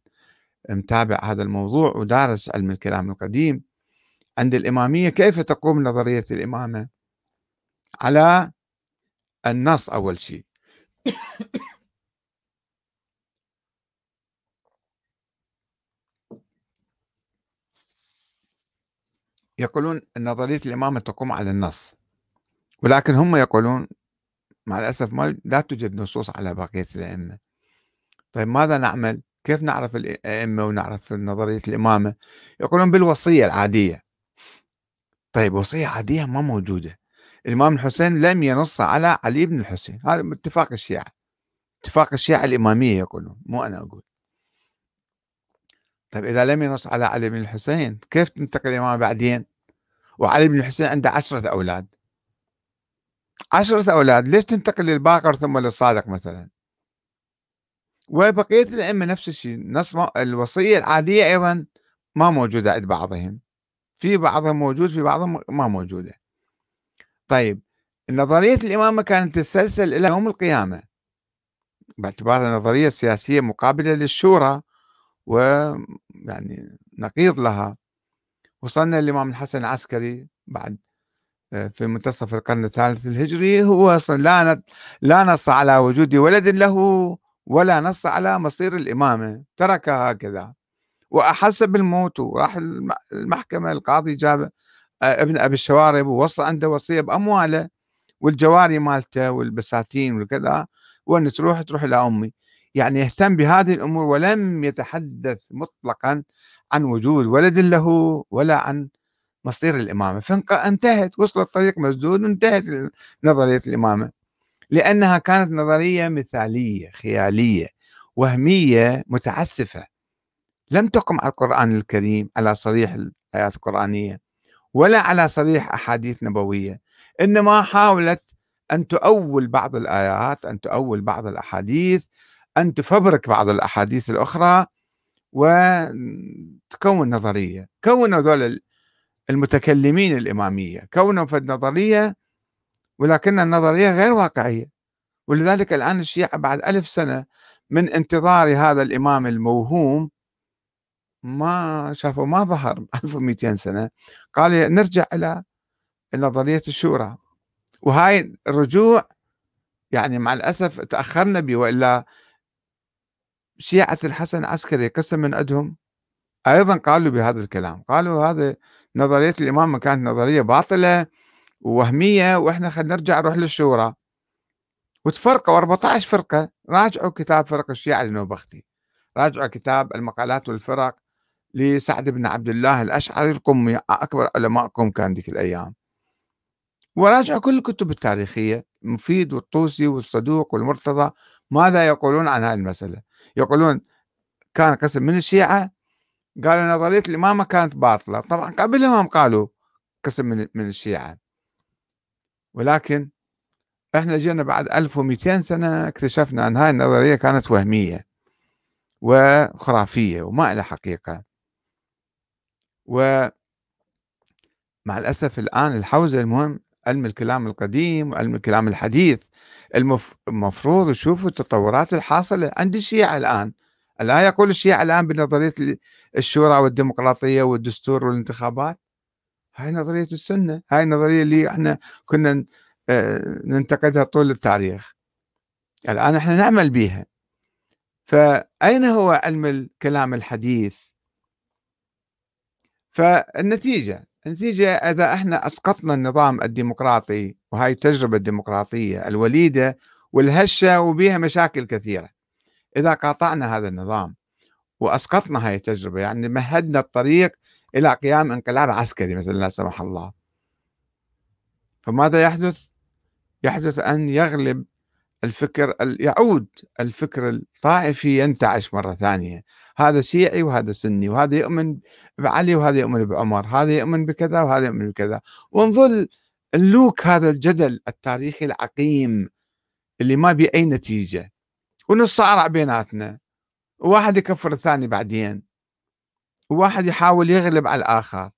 متابع هذا الموضوع ودارس علم الكلام القديم عند الإمامية كيف تقوم نظرية الإمامة؟ على النص أول شيء. يقولون نظرية الإمامة تقوم على النص. ولكن هم يقولون مع الأسف ما لا توجد نصوص على بقية الأئمة. طيب ماذا نعمل؟ كيف نعرف الأئمة ونعرف نظرية الإمامة؟ يقولون بالوصية العادية. طيب وصية عادية ما موجودة. الإمام الحسين لم ينص على علي بن الحسين. هذا اتفاق الشيعة. اتفاق الشيعة الإمامية يقولون مو أنا أقول. طيب إذا لم ينص على علي بن الحسين كيف تنتقل الإمامة بعدين؟ وعلي بن الحسين عنده عشرة أولاد. عشرة أولاد ليش تنتقل للباقر ثم للصادق مثلا؟ وبقية الأئمة نفس الشيء نص الوصية العادية أيضا ما موجودة عند بعضهم. في بعضهم موجود في بعضهم ما موجودة. طيب نظرية الإمامة كانت تتسلسل إلى يوم القيامة. باعتبارها نظرية سياسية مقابلة للشورى ويعني نقيض لها. وصلنا الإمام الحسن العسكري بعد في منتصف القرن الثالث الهجري هو لا لا نص على وجود ولد له ولا نص على مصير الإمامة تركها هكذا. وأحس بالموت وراح المحكمة القاضي جاب آه، ابن أبي الشوارب ووصى عنده وصية بأمواله والجواري مالته والبساتين وكذا وأن تروح تروح إلى أمي. يعني يهتم بهذه الأمور ولم يتحدث مطلقا عن وجود ولد له ولا عن مصير الإمامة. فانتهت وصل الطريق مسدود وانتهت نظرية الإمامة. لأنها كانت نظرية مثالية خيالية وهمية متعسفة. لم تقم على القرآن الكريم على صريح الآيات القرآنية ولا على صريح أحاديث نبوية. إنما حاولت أن تؤول بعض الآيات أن تؤول بعض الأحاديث أن تفبرك بعض الأحاديث الأخرى وتكون نظرية. كونوا ذول المتكلمين الإمامية كونوا في النظرية ولكن النظرية غير واقعية. ولذلك الآن الشيعة بعد ألف سنة من انتظار هذا الإمام الموهوم ما شافوا ما ظهر 1200 سنة. قال نرجع إلى نظرية الشورى. وهاي الرجوع يعني مع الأسف تأخرنا به وإلا شيعة الحسن العسكري قسم من عندهم أيضا قالوا بهذا الكلام قالوا هذا نظرية الإمامة كانت نظرية باطلة ووهمية وإحنا خلينا نرجع نروح للشورى. وتفرقوا 14 فرقة راجعوا كتاب فرق الشيعة لنوبختي راجعوا كتاب المقالات والفرق لسعد بن عبد الله الأشعري القمي أكبر علمائكم كان ذيك الأيام. وراجعوا كل الكتب التاريخية مفيد والطوسي والصدوق والمرتضى. ماذا يقولون عن هذه المسألة؟ يقولون كان قسم من الشيعة قالوا نظرية الإمامة كانت باطلة. طبعا قبلهم قالوا قسم من من الشيعة. ولكن إحنا جينا بعد 1200 سنة اكتشفنا أن هاي النظرية كانت وهمية وخرافية وما لها حقيقة. ومع الأسف الآن الحوزة المهم علم الكلام القديم وعلم الكلام الحديث. المفروض يشوفوا التطورات الحاصلة عند الشيعة لا يقول الشيعة الآن بنظرية الشورى والديمقراطية والدستور والانتخابات؟ هاي نظرية السنة هاي النظرية اللي إحنا كنا آه، ننتقدها طول التاريخ. الآن إحنا نعمل بها فأين هو علم الكلام الحديث؟ فالنتيجة النتيجة إذا إحنا أسقطنا النظام الديمقراطي وهاي التجربة الديمقراطية الوليدة والهشة وبها مشاكل كثيرة. إذا قاطعنا هذا النظام وأسقطنا هاي التجربة يعني مهدنا الطريق إلى قيام انقلاب عسكري مثلا لا سمح الله. فماذا يحدث؟ يحدث أن يغلب الفكر يعود الفكر الطائفي ينتعش مرة ثانية. هذا شيعي وهذا سني وهذا يؤمن بعلي وهذا يؤمن بعمر هذا يؤمن بكذا وهذا يؤمن بكذا. ونظل اللوك هذا الجدل التاريخي العقيم اللي ما بيه أي نتيجة. ونصارع بيناتنا. وواحد يكفر الثاني بعدين. وواحد يحاول يغلب على الآخر.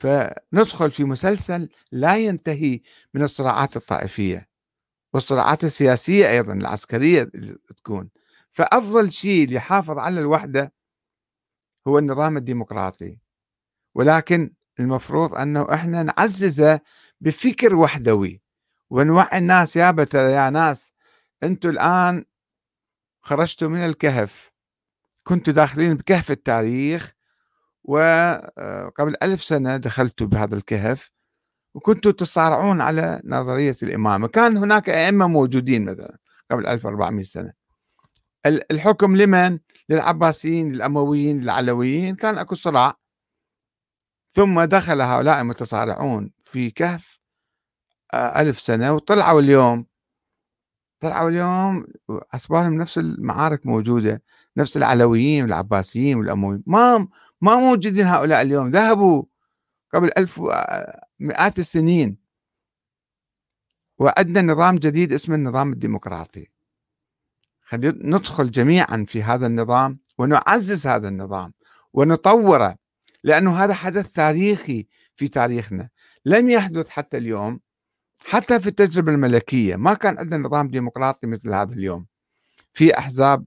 فندخل في مسلسل لا ينتهي من الصراعات الطائفية والصراعات السياسية أيضا العسكرية تكون. فأفضل شيء ليحافظ على الوحدة هو النظام الديمقراطي. ولكن المفروض أنه إحنا نعززه بفكر وحدوي. ونوعي الناس يا بتر يا ناس أنتم الآن خرجتوا من الكهف. كنتوا داخلين بكهف التاريخ وقبل ألف سنة دخلتوا بهذا الكهف وكنتوا تصارعون على نظرية الإمامة. كان هناك أئمة موجودين مثلا قبل 1400 سنة. الحكم لمن؟ للعباسيين للأمويين للعلويين. كان أكو صراع. ثم دخل هؤلاء المتصارعون في كهف آه، ألف سنة وطلعوا اليوم طلعوا اليوم أسبابهم نفس المعارك موجودة نفس العلويين والعباسيين والأمويين. ما ما موجودين هؤلاء اليوم. ذهبوا قبل ألف مئات السنين. وعندنا نظام جديد اسمه النظام الديمقراطي. خلينا ندخل جميعا في هذا النظام ونعزز هذا النظام ونطوره لأنه هذا حدث تاريخي في تاريخنا. لم يحدث حتى اليوم حتى في التجربة الملكية ما كان عندنا نظام ديمقراطي مثل هذا اليوم. في أحزاب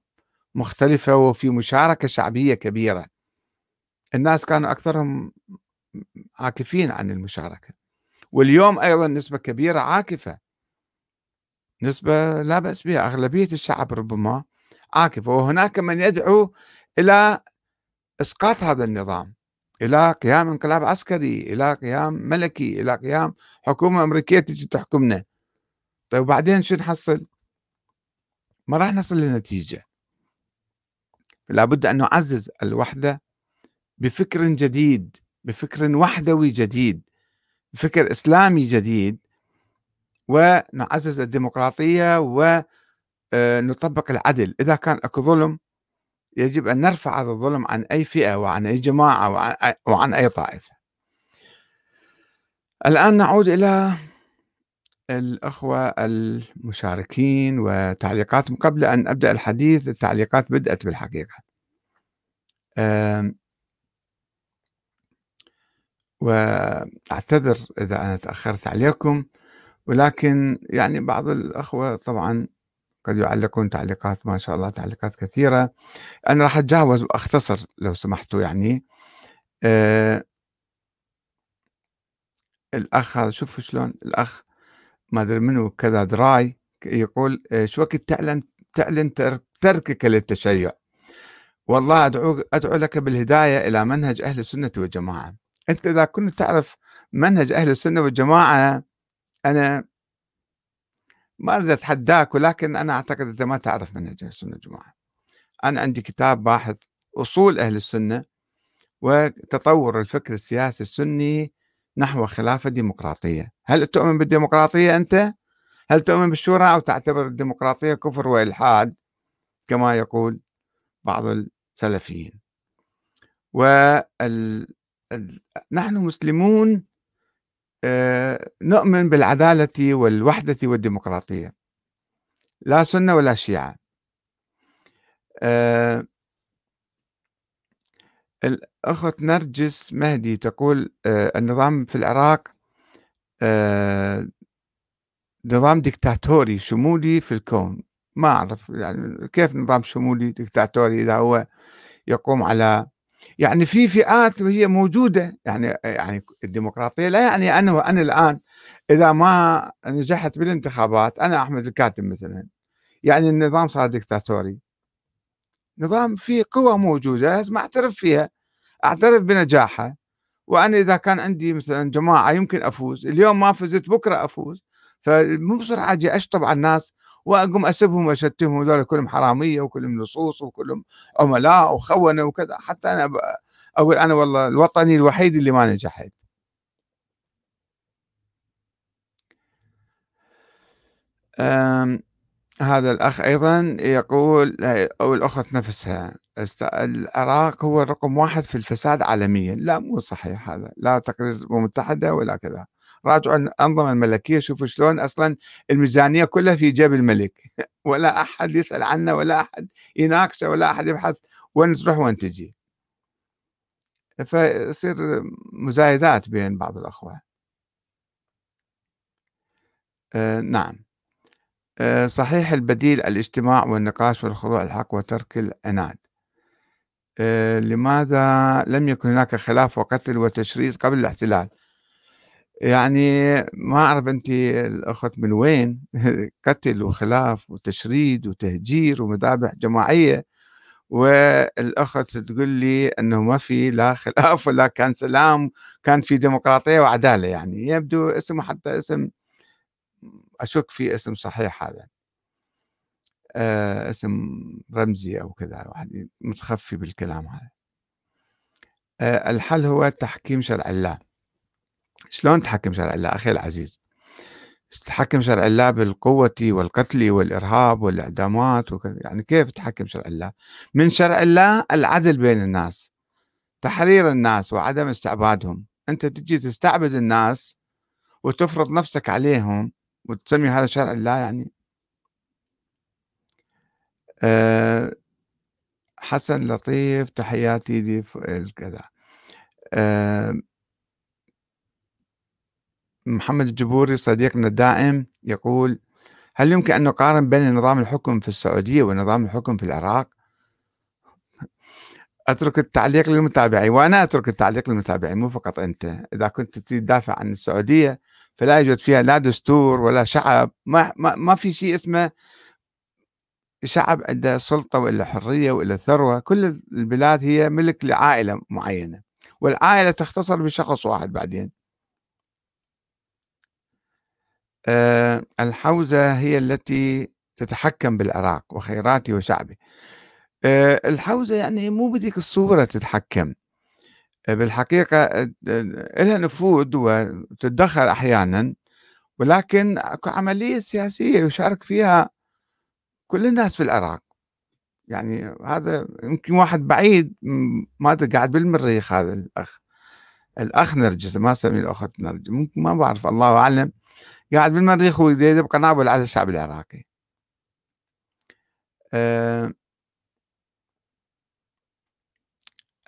مختلفة وفي مشاركة شعبية كبيرة. الناس كانوا أكثرهم عاكفين عن المشاركة. واليوم أيضا نسبة كبيرة عاكفة. نسبة لا بأس بها أغلبية الشعب ربما عاكفة. وهناك من يدعو إلى إسقاط هذا النظام. إلى قيام انقلاب عسكري إلى قيام ملكي إلى قيام حكومة أمريكية تجي تحكمنا. طيب وبعدين شو نحصل؟ ما راح نصل لنتيجة. لابد أن نعزز الوحدة بفكر جديد بفكر وحدوي جديد بفكر إسلامي جديد ونعزز الديمقراطية ونطبق آه، العدل. إذا كان أكو ظلم يجب أن نرفع هذا الظلم عن أي فئة وعن أي جماعة وعن أي طائفة. الآن نعود إلى الأخوة المشاركين وتعليقاتهم قبل أن أبدأ الحديث. التعليقات بدأت بالحقيقة. وأعتذر إذا أنا تأخرت عليكم ولكن يعني بعض الأخوة طبعا قد يعلقون تعليقات ما شاء الله تعليقات كثيرة. أنا راح أتجاوز وأختصر لو سمحتوا يعني. آه الأخ هذا شوفوا شلون الأخ ما أدري منو كذا دراي يقول شو وقت تعلن تعلن تركك للتشيع. والله أدعو أدعو لك بالهداية إلى منهج أهل السنة والجماعة. أنت إذا كنت تعرف منهج أهل السنة والجماعة أنا ما أريد أتحداك ولكن أنا أعتقد أنت ما تعرف منهج أهل السنة والجماعة أنا عندي كتاب باحث أصول أهل السنة وتطور الفكر السياسي السني نحو خلافة ديمقراطية. هل تؤمن بالديمقراطية أنت؟ هل تؤمن بالشورى أو تعتبر الديمقراطية كفر وإلحاد؟ كما يقول بعض السلفيين. ونحن مسلمون نؤمن بالعدالة والوحدة والديمقراطية. لا سنة ولا شيعة. آه، الأخت نرجس مهدي تقول آه، النظام في العراق نظام ديكتاتوري شمولي في الكون. ما أعرف يعني كيف نظام شمولي ديكتاتوري إذا هو يقوم على يعني في فئات وهي موجودة يعني يعني الديمقراطية لا يعني أنا أنا الآن إذا ما نجحت بالانتخابات أنا أحمد الكاتب مثلا يعني النظام صار ديكتاتوري. نظام فيه قوى موجودة لازم أعترف فيها. أعترف بنجاحها وأنا إذا كان عندي مثلا جماعة يمكن أفوز اليوم ما فزت بكرة أفوز. فمو بسرعة أجي أشطب على الناس وأقوم اسبهم وأشتمهم هذول كلهم حرامية وكلهم لصوص وكلهم عملاء وخونة وكذا. حتى أنا أقول أنا والله الوطني الوحيد اللي ما نجحت. هذا الأخ أيضا يقول أو الأخت نفسها العراق هو رقم واحد في الفساد عالميا. لا مو صحيح هذا. لا تقرير الأمم المتحدة ولا كذا. راجعوا الأنظمة الملكية شوفوا شلون أصلا الميزانية كلها في جيب الملك. ولا أحد يسأل عنه ولا أحد يناقشه ولا أحد يبحث وين تروح وين تجي. فيصير مزايدات بين بعض الأخوة آه نعم. آه صحيح البديل الاجتماع والنقاش والخضوع الحق وترك العناد آه لماذا لم يكن هناك خلاف وقتل وتشريد قبل الاحتلال؟ يعني ما أعرف أنتِ الأخت من وين قتل وخلاف وتشريد وتهجير ومذابح جماعية، والأخت تقول لي أنه ما في لا خلاف ولا كان سلام، كان في ديمقراطية وعدالة يعني، يبدو اسمه حتى اسم أشك فيه اسم صحيح هذا. آه اسم رمزي أو كذا واحد متخفي بالكلام هذا. آه الحل هو تحكيم شرع الله. شلون تحكم شرع الله أخي العزيز تحكم شرع الله بالقوة والقتل والإرهاب والإعدامات وكذا يعني كيف تحكم شرع الله من شرع الله العدل بين الناس تحرير الناس وعدم استعبادهم. أنت تجي تستعبد الناس وتفرض نفسك عليهم وتسمي هذا شرع الله يعني؟ أه حسن لطيف تحياتي لي كذا. أه محمد الجبوري صديقنا الدائم يقول هل يمكن أن نقارن بين نظام الحكم في السعودية ونظام الحكم في العراق؟ أترك التعليق للمتابعين. وأنا أترك التعليق للمتابعين مو فقط أنت. إذا كنت تدافع عن السعودية فلا يوجد فيها لا دستور ولا شعب. ما, ما, ما في شيء اسمه شعب عنده سلطة وإلا حرية وإلا ثروة. كل البلاد هي ملك لعائلة معينة والعائلة تختصر بشخص واحد بعدين آه، الحوزة هي التي تتحكم بالعراق وخيراته وشعبه آه، الحوزة يعني مو بذيك الصورة تتحكم. آه، بالحقيقة لها نفوذ وتتدخل أحيانا ولكن أكو عملية سياسية يشارك فيها كل الناس في العراق يعني هذا يمكن واحد بعيد ما قاعد بالمريخ هذا الأخ. الأخ نرجس ما أسميه الأخت نرجس ممكن ما بعرف الله أعلم. قاعد بالمريخ ويدب قنابل على الشعب العراقي. أه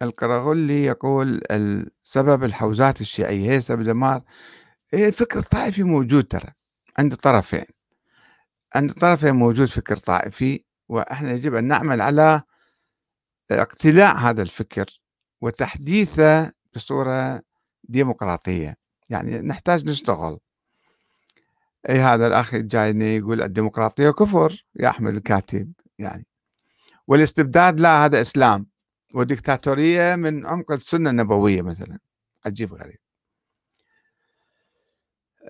القرغلي يقول السبب الحوزات الشيعية هي سبب دمار. هي الفكر الطائفي موجود ترى عند طرفين. عند طرفين موجود فكر طائفي وإحنا يجب أن نعمل على اقتلاع هذا الفكر وتحديثه بصورة ديمقراطية. يعني نحتاج نشتغل. أي هذا الأخ جايني يقول الديمقراطية كفر يا أحمد الكاتب يعني. والاستبداد لا هذا إسلام. والدكتاتورية من عمق السنة النبوية مثلا. عجيب غريب.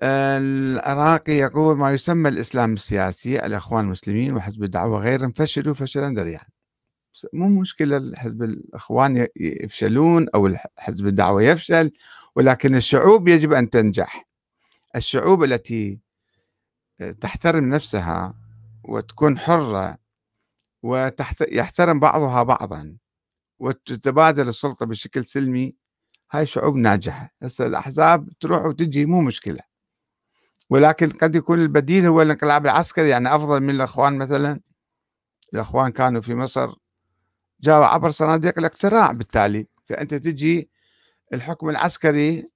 العراقي يقول ما يسمى الإسلام السياسي الإخوان المسلمين وحزب الدعوة غيرهم فشلوا فشلا ذريعا. مو مشكلة حزب الإخوان يفشلون أو حزب الدعوة يفشل ولكن الشعوب يجب أن تنجح. الشعوب التي تحترم نفسها وتكون حرة ويحترم بعضها بعضا وتتبادل السلطة بشكل سلمي هاي شعوب ناجحة. هسه الأحزاب تروح وتجي مو مشكلة. ولكن قد يكون البديل هو الانقلاب العسكري يعني أفضل من الأخوان مثلا. الأخوان كانوا في مصر جاءوا عبر صناديق الاقتراع بالتالي. فأنت تجي الحكم العسكري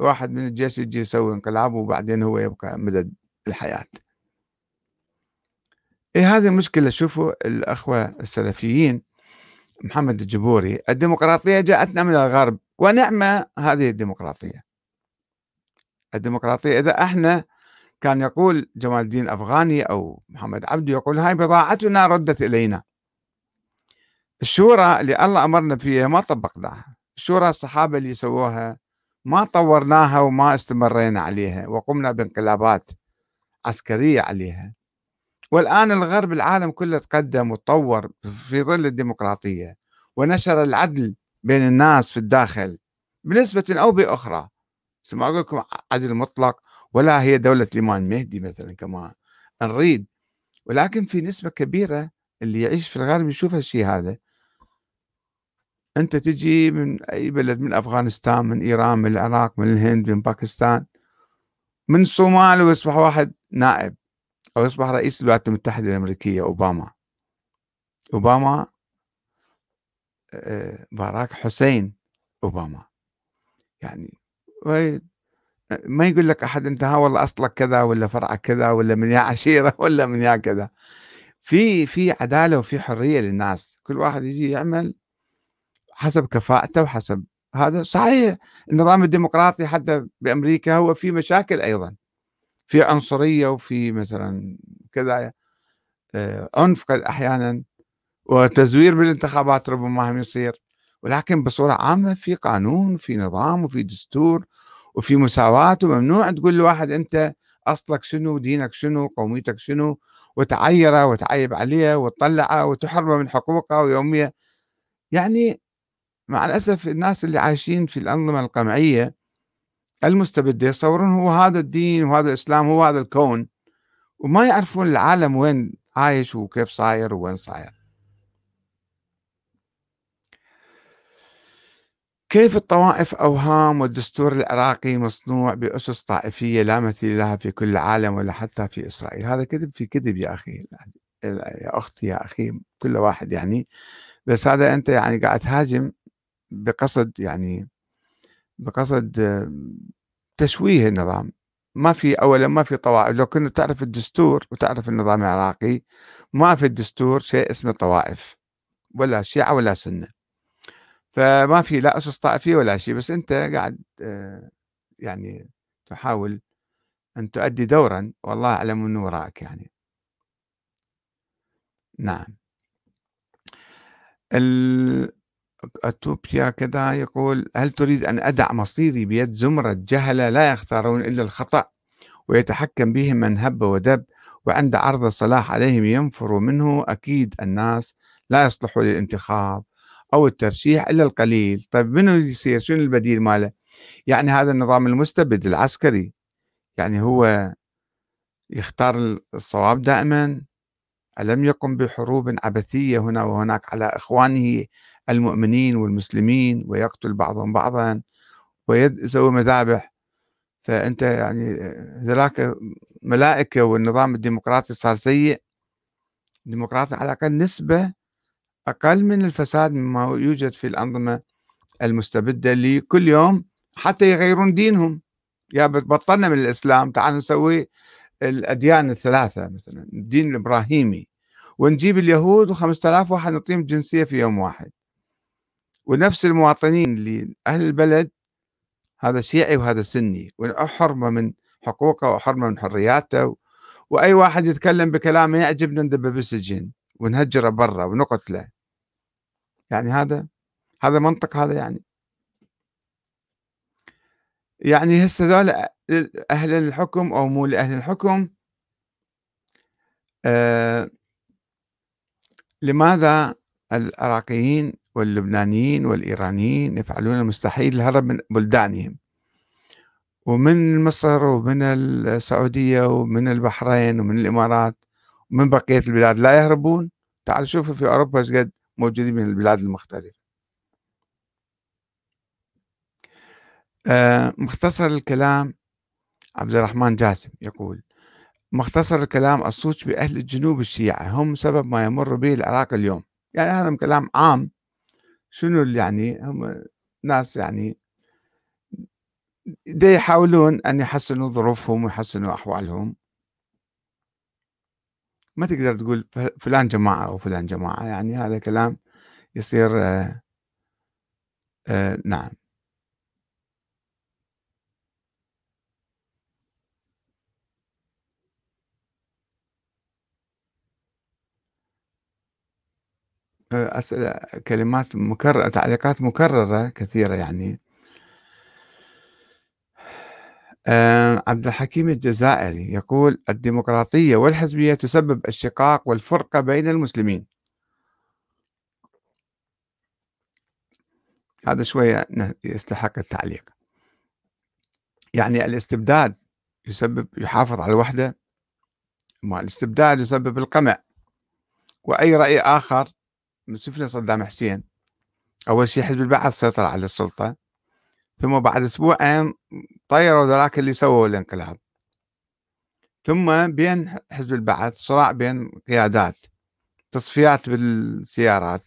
واحد من الجيش يجي يسوي انقلاب وبعدين هو يبقى مدد. الحياة. إيه هذه المشكلة شوفوا الأخوة السلفيين محمد الجبوري الديمقراطية جاءتنا من الغرب ونعمة هذه الديمقراطية. الديمقراطية إذا إحنا كان يقول جمال الدين الأفغاني أو محمد عبده يقول هاي بضاعتنا ردت إلينا. الشورى اللي الله أمرنا فيها ما طبقناها. الشورى الصحابة اللي سووها ما طورناها وما استمرينا عليها وقمنا بانقلابات. عسكرية عليها. والآن الغرب العالم كله تقدم وتطور في ظل الديمقراطية ونشر العدل بين الناس في الداخل بنسبة أو بأخرى. ما أقول لكم عدل مطلق ولا هي دولة الإمام المهدي مثلا كما نريد. ولكن في نسبة كبيرة اللي يعيش في الغرب يشوف هالشيء هذا. أنت تجي من أي بلد من أفغانستان من إيران من العراق من الهند من باكستان من الصومال ويصبح واحد نائب أو يصبح رئيس الولايات المتحدة الأمريكية أوباما. أوباما آه، باراك حسين أوباما. يعني ما يقول لك أحد أنت ها والله أصلك كذا ولا فرعك كذا ولا من يا عشيرة ولا من يا كذا. في في عدالة وفي حرية للناس. كل واحد يجي يعمل حسب كفاءته وحسب هذا. صحيح النظام الديمقراطي حتى بأمريكا هو في مشاكل أيضا. في عنصرية وفي مثلا كذا آه، عنف قد أحيانا وتزوير بالانتخابات ربما هم يصير. ولكن بصورة عامة في قانون في نظام وفي دستور وفي مساواة وممنوع تقول لواحد أنت أصلك شنو دينك شنو قوميتك شنو وتعيره وتعيب عليه وتطلعه وتحرمه من حقوقه ويومية. يعني مع الأسف الناس اللي عايشين في الأنظمة القمعية المستبدة يصورون هو هذا الدين وهذا الإسلام هو هذا الكون وما يعرفون العالم وين عايش وكيف صاير وين صاير. كيف الطوائف أوهام والدستور العراقي مصنوع بأسس طائفية لا مثيل لها في كل العالم ولا حتى في إسرائيل؟ هذا كذب في كذب يا أخي يا أختي يا أخي كل واحد يعني. بس هذا أنت يعني قاعد تهاجم بقصد يعني بقصد تشويه النظام. ما في اولا ما في طوائف لو كنت تعرف الدستور وتعرف النظام العراقي ما في الدستور شيء اسمه طوائف. ولا شيعة ولا سنة. فما في لا أسس طائفية ولا شيء. بس أنت قاعد يعني تحاول أن تؤدي دورا. والله أعلم من وراءك يعني. نعم. أتوبيا كذا يقول هل تريد أن أدع مصيري بيد زمرة جهلة لا يختارون إلا الخطأ ويتحكم بهم من هب ودب وعند عرض الصلاح عليهم ينفر منه أكيد الناس لا يصلحوا للانتخاب أو الترشيح إلا القليل. طيب منو يصير؟ شنو البديل ماله؟ يعني هذا النظام المستبد العسكري. يعني هو يختار الصواب دائما ألم يقم بحروب عبثية هنا وهناك على إخوانه المؤمنين والمسلمين ويقتل بعضهم بعضا ويسوي مذابح. فأنت يعني ذلك ملائكة والنظام الديمقراطي صار سيء. الديمقراطي على الأقل نسبة أقل من الفساد مما يوجد في الأنظمة المستبدة اللي كل يوم حتى يغيرون دينهم. يا بطلنا من الإسلام تعال نسوي الأديان الثلاثة مثلا الدين الإبراهيمي. ونجيب اليهود و5000 واحد نعطيهم جنسية في يوم واحد. ونفس المواطنين اللي أهل البلد هذا شيعي وهذا سني وحرمة من حقوقه وحرمة من حرياته وأي واحد يتكلم بكلام يعجبنا ندبه بالسجن ونهجره برا ونقتله يعني هذا هذا منطق هذا يعني. يعني هسه ذولا أهل الحكم أو مو لأهل الحكم آه لماذا العراقيين واللبنانيين والإيرانيين يفعلون المستحيل الهرب من بلدانهم. ومن مصر ومن السعودية ومن البحرين ومن الإمارات ومن بقية البلاد لا يهربون. تعالوا شوفوا في أوروبا قد موجودين من البلاد المختلفة. آه مختصر الكلام عبد الرحمن جاسم يقول مختصر الكلام الصوت بأهل الجنوب الشيعة هم سبب ما يمر به العراق اليوم. يعني هذا كلام عام شنو يعني هم ناس يعني دي يحاولون أن يحسنوا ظروفهم ويحسنوا أحوالهم. ما تقدر تقول فلان جماعة أو فلان جماعة يعني هذا كلام يصير آه آه نعم. أسئلة كلمات مكررة تعليقات مكررة كثيرة يعني. آه عبد الحكيم الجزائري يقول الديمقراطية والحزبية تسبب الشقاق والفرقة بين المسلمين. هذا شوية يستحق التعليق. يعني الاستبداد يسبب يحافظ على الوحدة ما الاستبداد يسبب القمع. وأي رأي آخر شفنا صدام حسين. أول شيء حزب البعث سيطر على السلطة. ثم بعد أسبوعين طيروا ذاك اللي سووا الانقلاب. ثم بين حزب البعث صراع بين قيادات تصفيات بالسيارات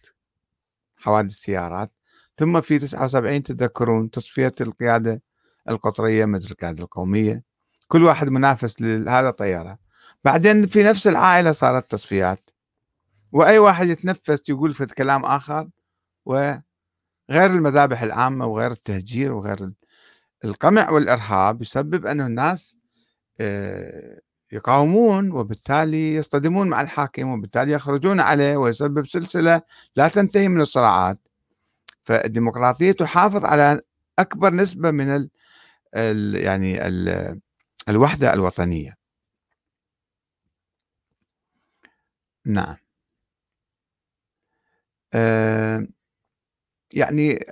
حوادث السيارات ثم في 79 تذكرون تصفية القيادة القطرية مثل القيادة القومية. كل واحد منافس لهذا طيارة. بعدين في نفس العائلة صارت تصفيات. وأي واحد يتنفس يقول في كلام آخر وغير المذابح العامة وغير التهجير وغير القمع والإرهاب يسبب أن الناس آه، يقاومون وبالتالي يصطدمون مع الحاكم وبالتالي يخرجون عليه ويسبب سلسلة لا تنتهي من الصراعات. فالديمقراطية تحافظ على أكبر نسبة من ال ال يعني ال الوحدة الوطنية. نعم. آه، يعني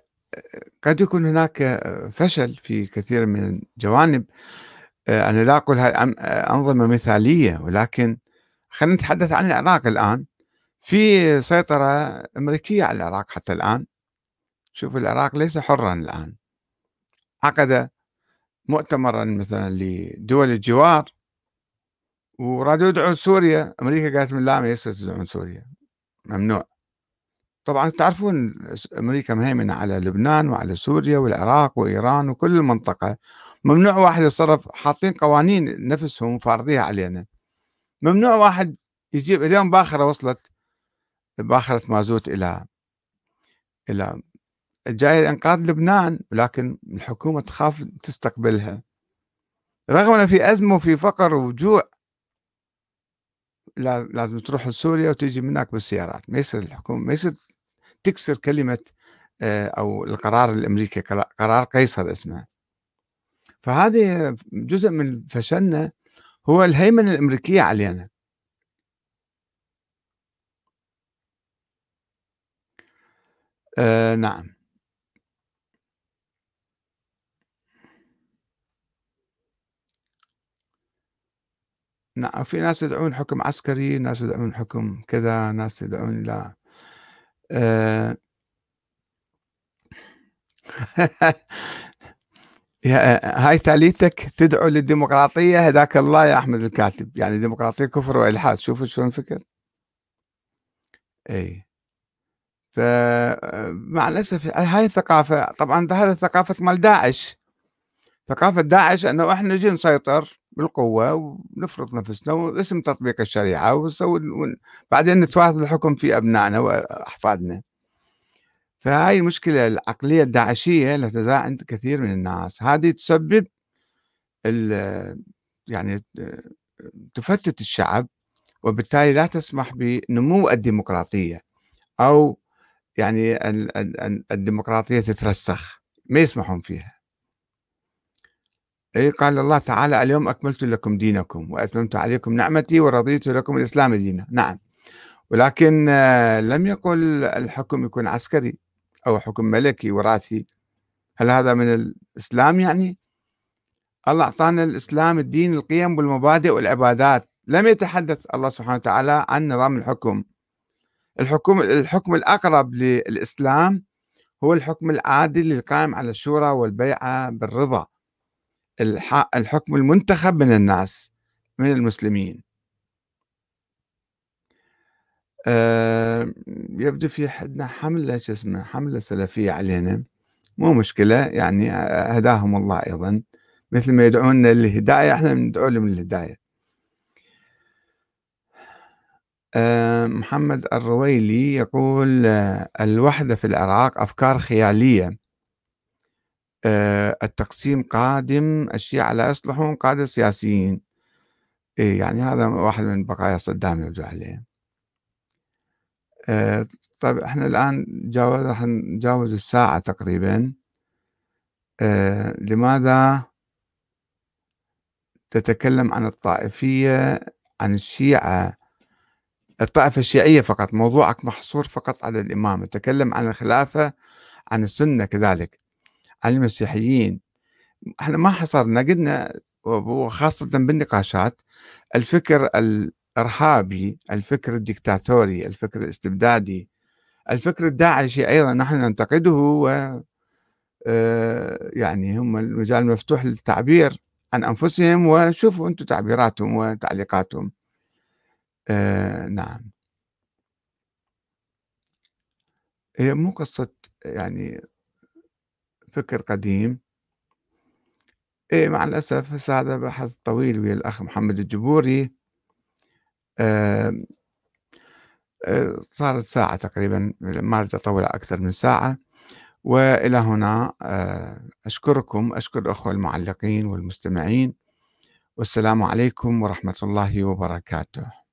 قد يكون هناك فشل في كثير من الجوانب. آه، أنا لا أقول هذه أنظمة مثالية ولكن خلينا نتحدث عن العراق الآن. في سيطرة أمريكية على العراق حتى الآن. شوف العراق ليس حرا الآن. عقد مؤتمرا مثلا لدول الجوار ورادوا يدعون سوريا. أمريكا قالت من لا ما يصير تدعون سوريا. ممنوع. طبعا تعرفون أمريكا مهيمنة على لبنان وعلى سوريا والعراق وإيران وكل المنطقة. ممنوع واحد يتصرف حاطين قوانين نفسهم فارضيها علينا. ممنوع واحد يجيب اليوم باخرة وصلت باخرة مازوت إلى إلى جاي إنقاذ لبنان ولكن الحكومة تخاف تستقبلها. رغم أن في أزمة وفي فقر وجوع لازم تروح لسوريا وتيجي من هناك بالسيارات. ما يصير الحكومة ما يصير تكسر كلمة آه، أو القرار الأمريكي قرار قيصر اسمه فهذه جزء من فشلنا هو الهيمنة الأمريكية علينا. آه نعم. نعم في ناس يدعون حكم عسكري ناس يدعون حكم كذا ناس يدعون إلى آه. هاي تاليتك تدعو للديمقراطية هداك الله يا أحمد الكاتب. يعني الديمقراطية كفر وإلحاد شوفوا شلون فكر. اي فمع الأسف هاي الثقافة طبعا هذا ثقافة مال داعش. ثقافة داعش أنه إحنا نجي نسيطر بالقوة ونفرض نفسنا واسم تطبيق الشريعة ونسوي بعدين نتوارث الحكم في أبنائنا وأحفادنا. فهاي المشكلة العقلية الداعشية التي تزاع عند كثير من الناس. هذه تسبب يعني تفتت الشعب وبالتالي لا تسمح بنمو الديمقراطية أو يعني الديمقراطية تترسخ. ما يسمحون فيها. أي قال الله تعالى اليوم أكملت لكم دينكم وأتممت عليكم نعمتي ورضيت لكم الإسلام دينا. نعم. ولكن آه، لم يقل الحكم يكون عسكري أو حكم ملكي وراثي. هل هذا من الإسلام يعني؟ الله أعطانا الإسلام الدين القيم والمبادئ والعبادات. لم يتحدث الله سبحانه وتعالى عن نظام الحكم. الحكم الحكم الأقرب للإسلام هو الحكم العادل القائم على الشورى والبيعة بالرضا. الحكم المنتخب من الناس من المسلمين. أه يبدو في حدنا حملة شو اسمه حملة سلفية علينا. مو مشكلة يعني هداهم الله أيضا. مثل ما يدعون للهداية إحنا ندعو لهم للهداية. أه محمد الرويلي يقول أه الوحدة في العراق أفكار خيالية. التقسيم قادم الشيعة لا يصلحون قادة سياسيين. إيه يعني هذا واحد من بقايا صدام يبدو عليه. آه، طيب إحنا الآن جاوز راح نجاوز الساعة تقريبًا. آه، لماذا تتكلم عن الطائفية عن الشيعة؟ الطائفة الشيعية فقط موضوعك محصور فقط على الإمام. تكلم عن الخلافة عن السنة كذلك. عن المسيحيين. إحنا ما حصرنا قلنا وخاصة بالنقاشات الفكر الإرهابي الفكر الدكتاتوري الفكر الاستبدادي الفكر الداعشي أيضا نحن ننتقده و آه، يعني هم المجال مفتوح للتعبير عن أنفسهم وشوفوا أنتم تعبيراتهم وتعليقاتهم. آه نعم. هي مو قصة يعني فكر قديم. إيه مع الأسف هذا بحث طويل ويا الأخ محمد الجبوري. آه صارت ساعة تقريبا ما أريد أطول أكثر من ساعة. وإلى هنا أشكركم أشكر الأخوة المعلقين والمستمعين. والسلام عليكم ورحمة الله وبركاته.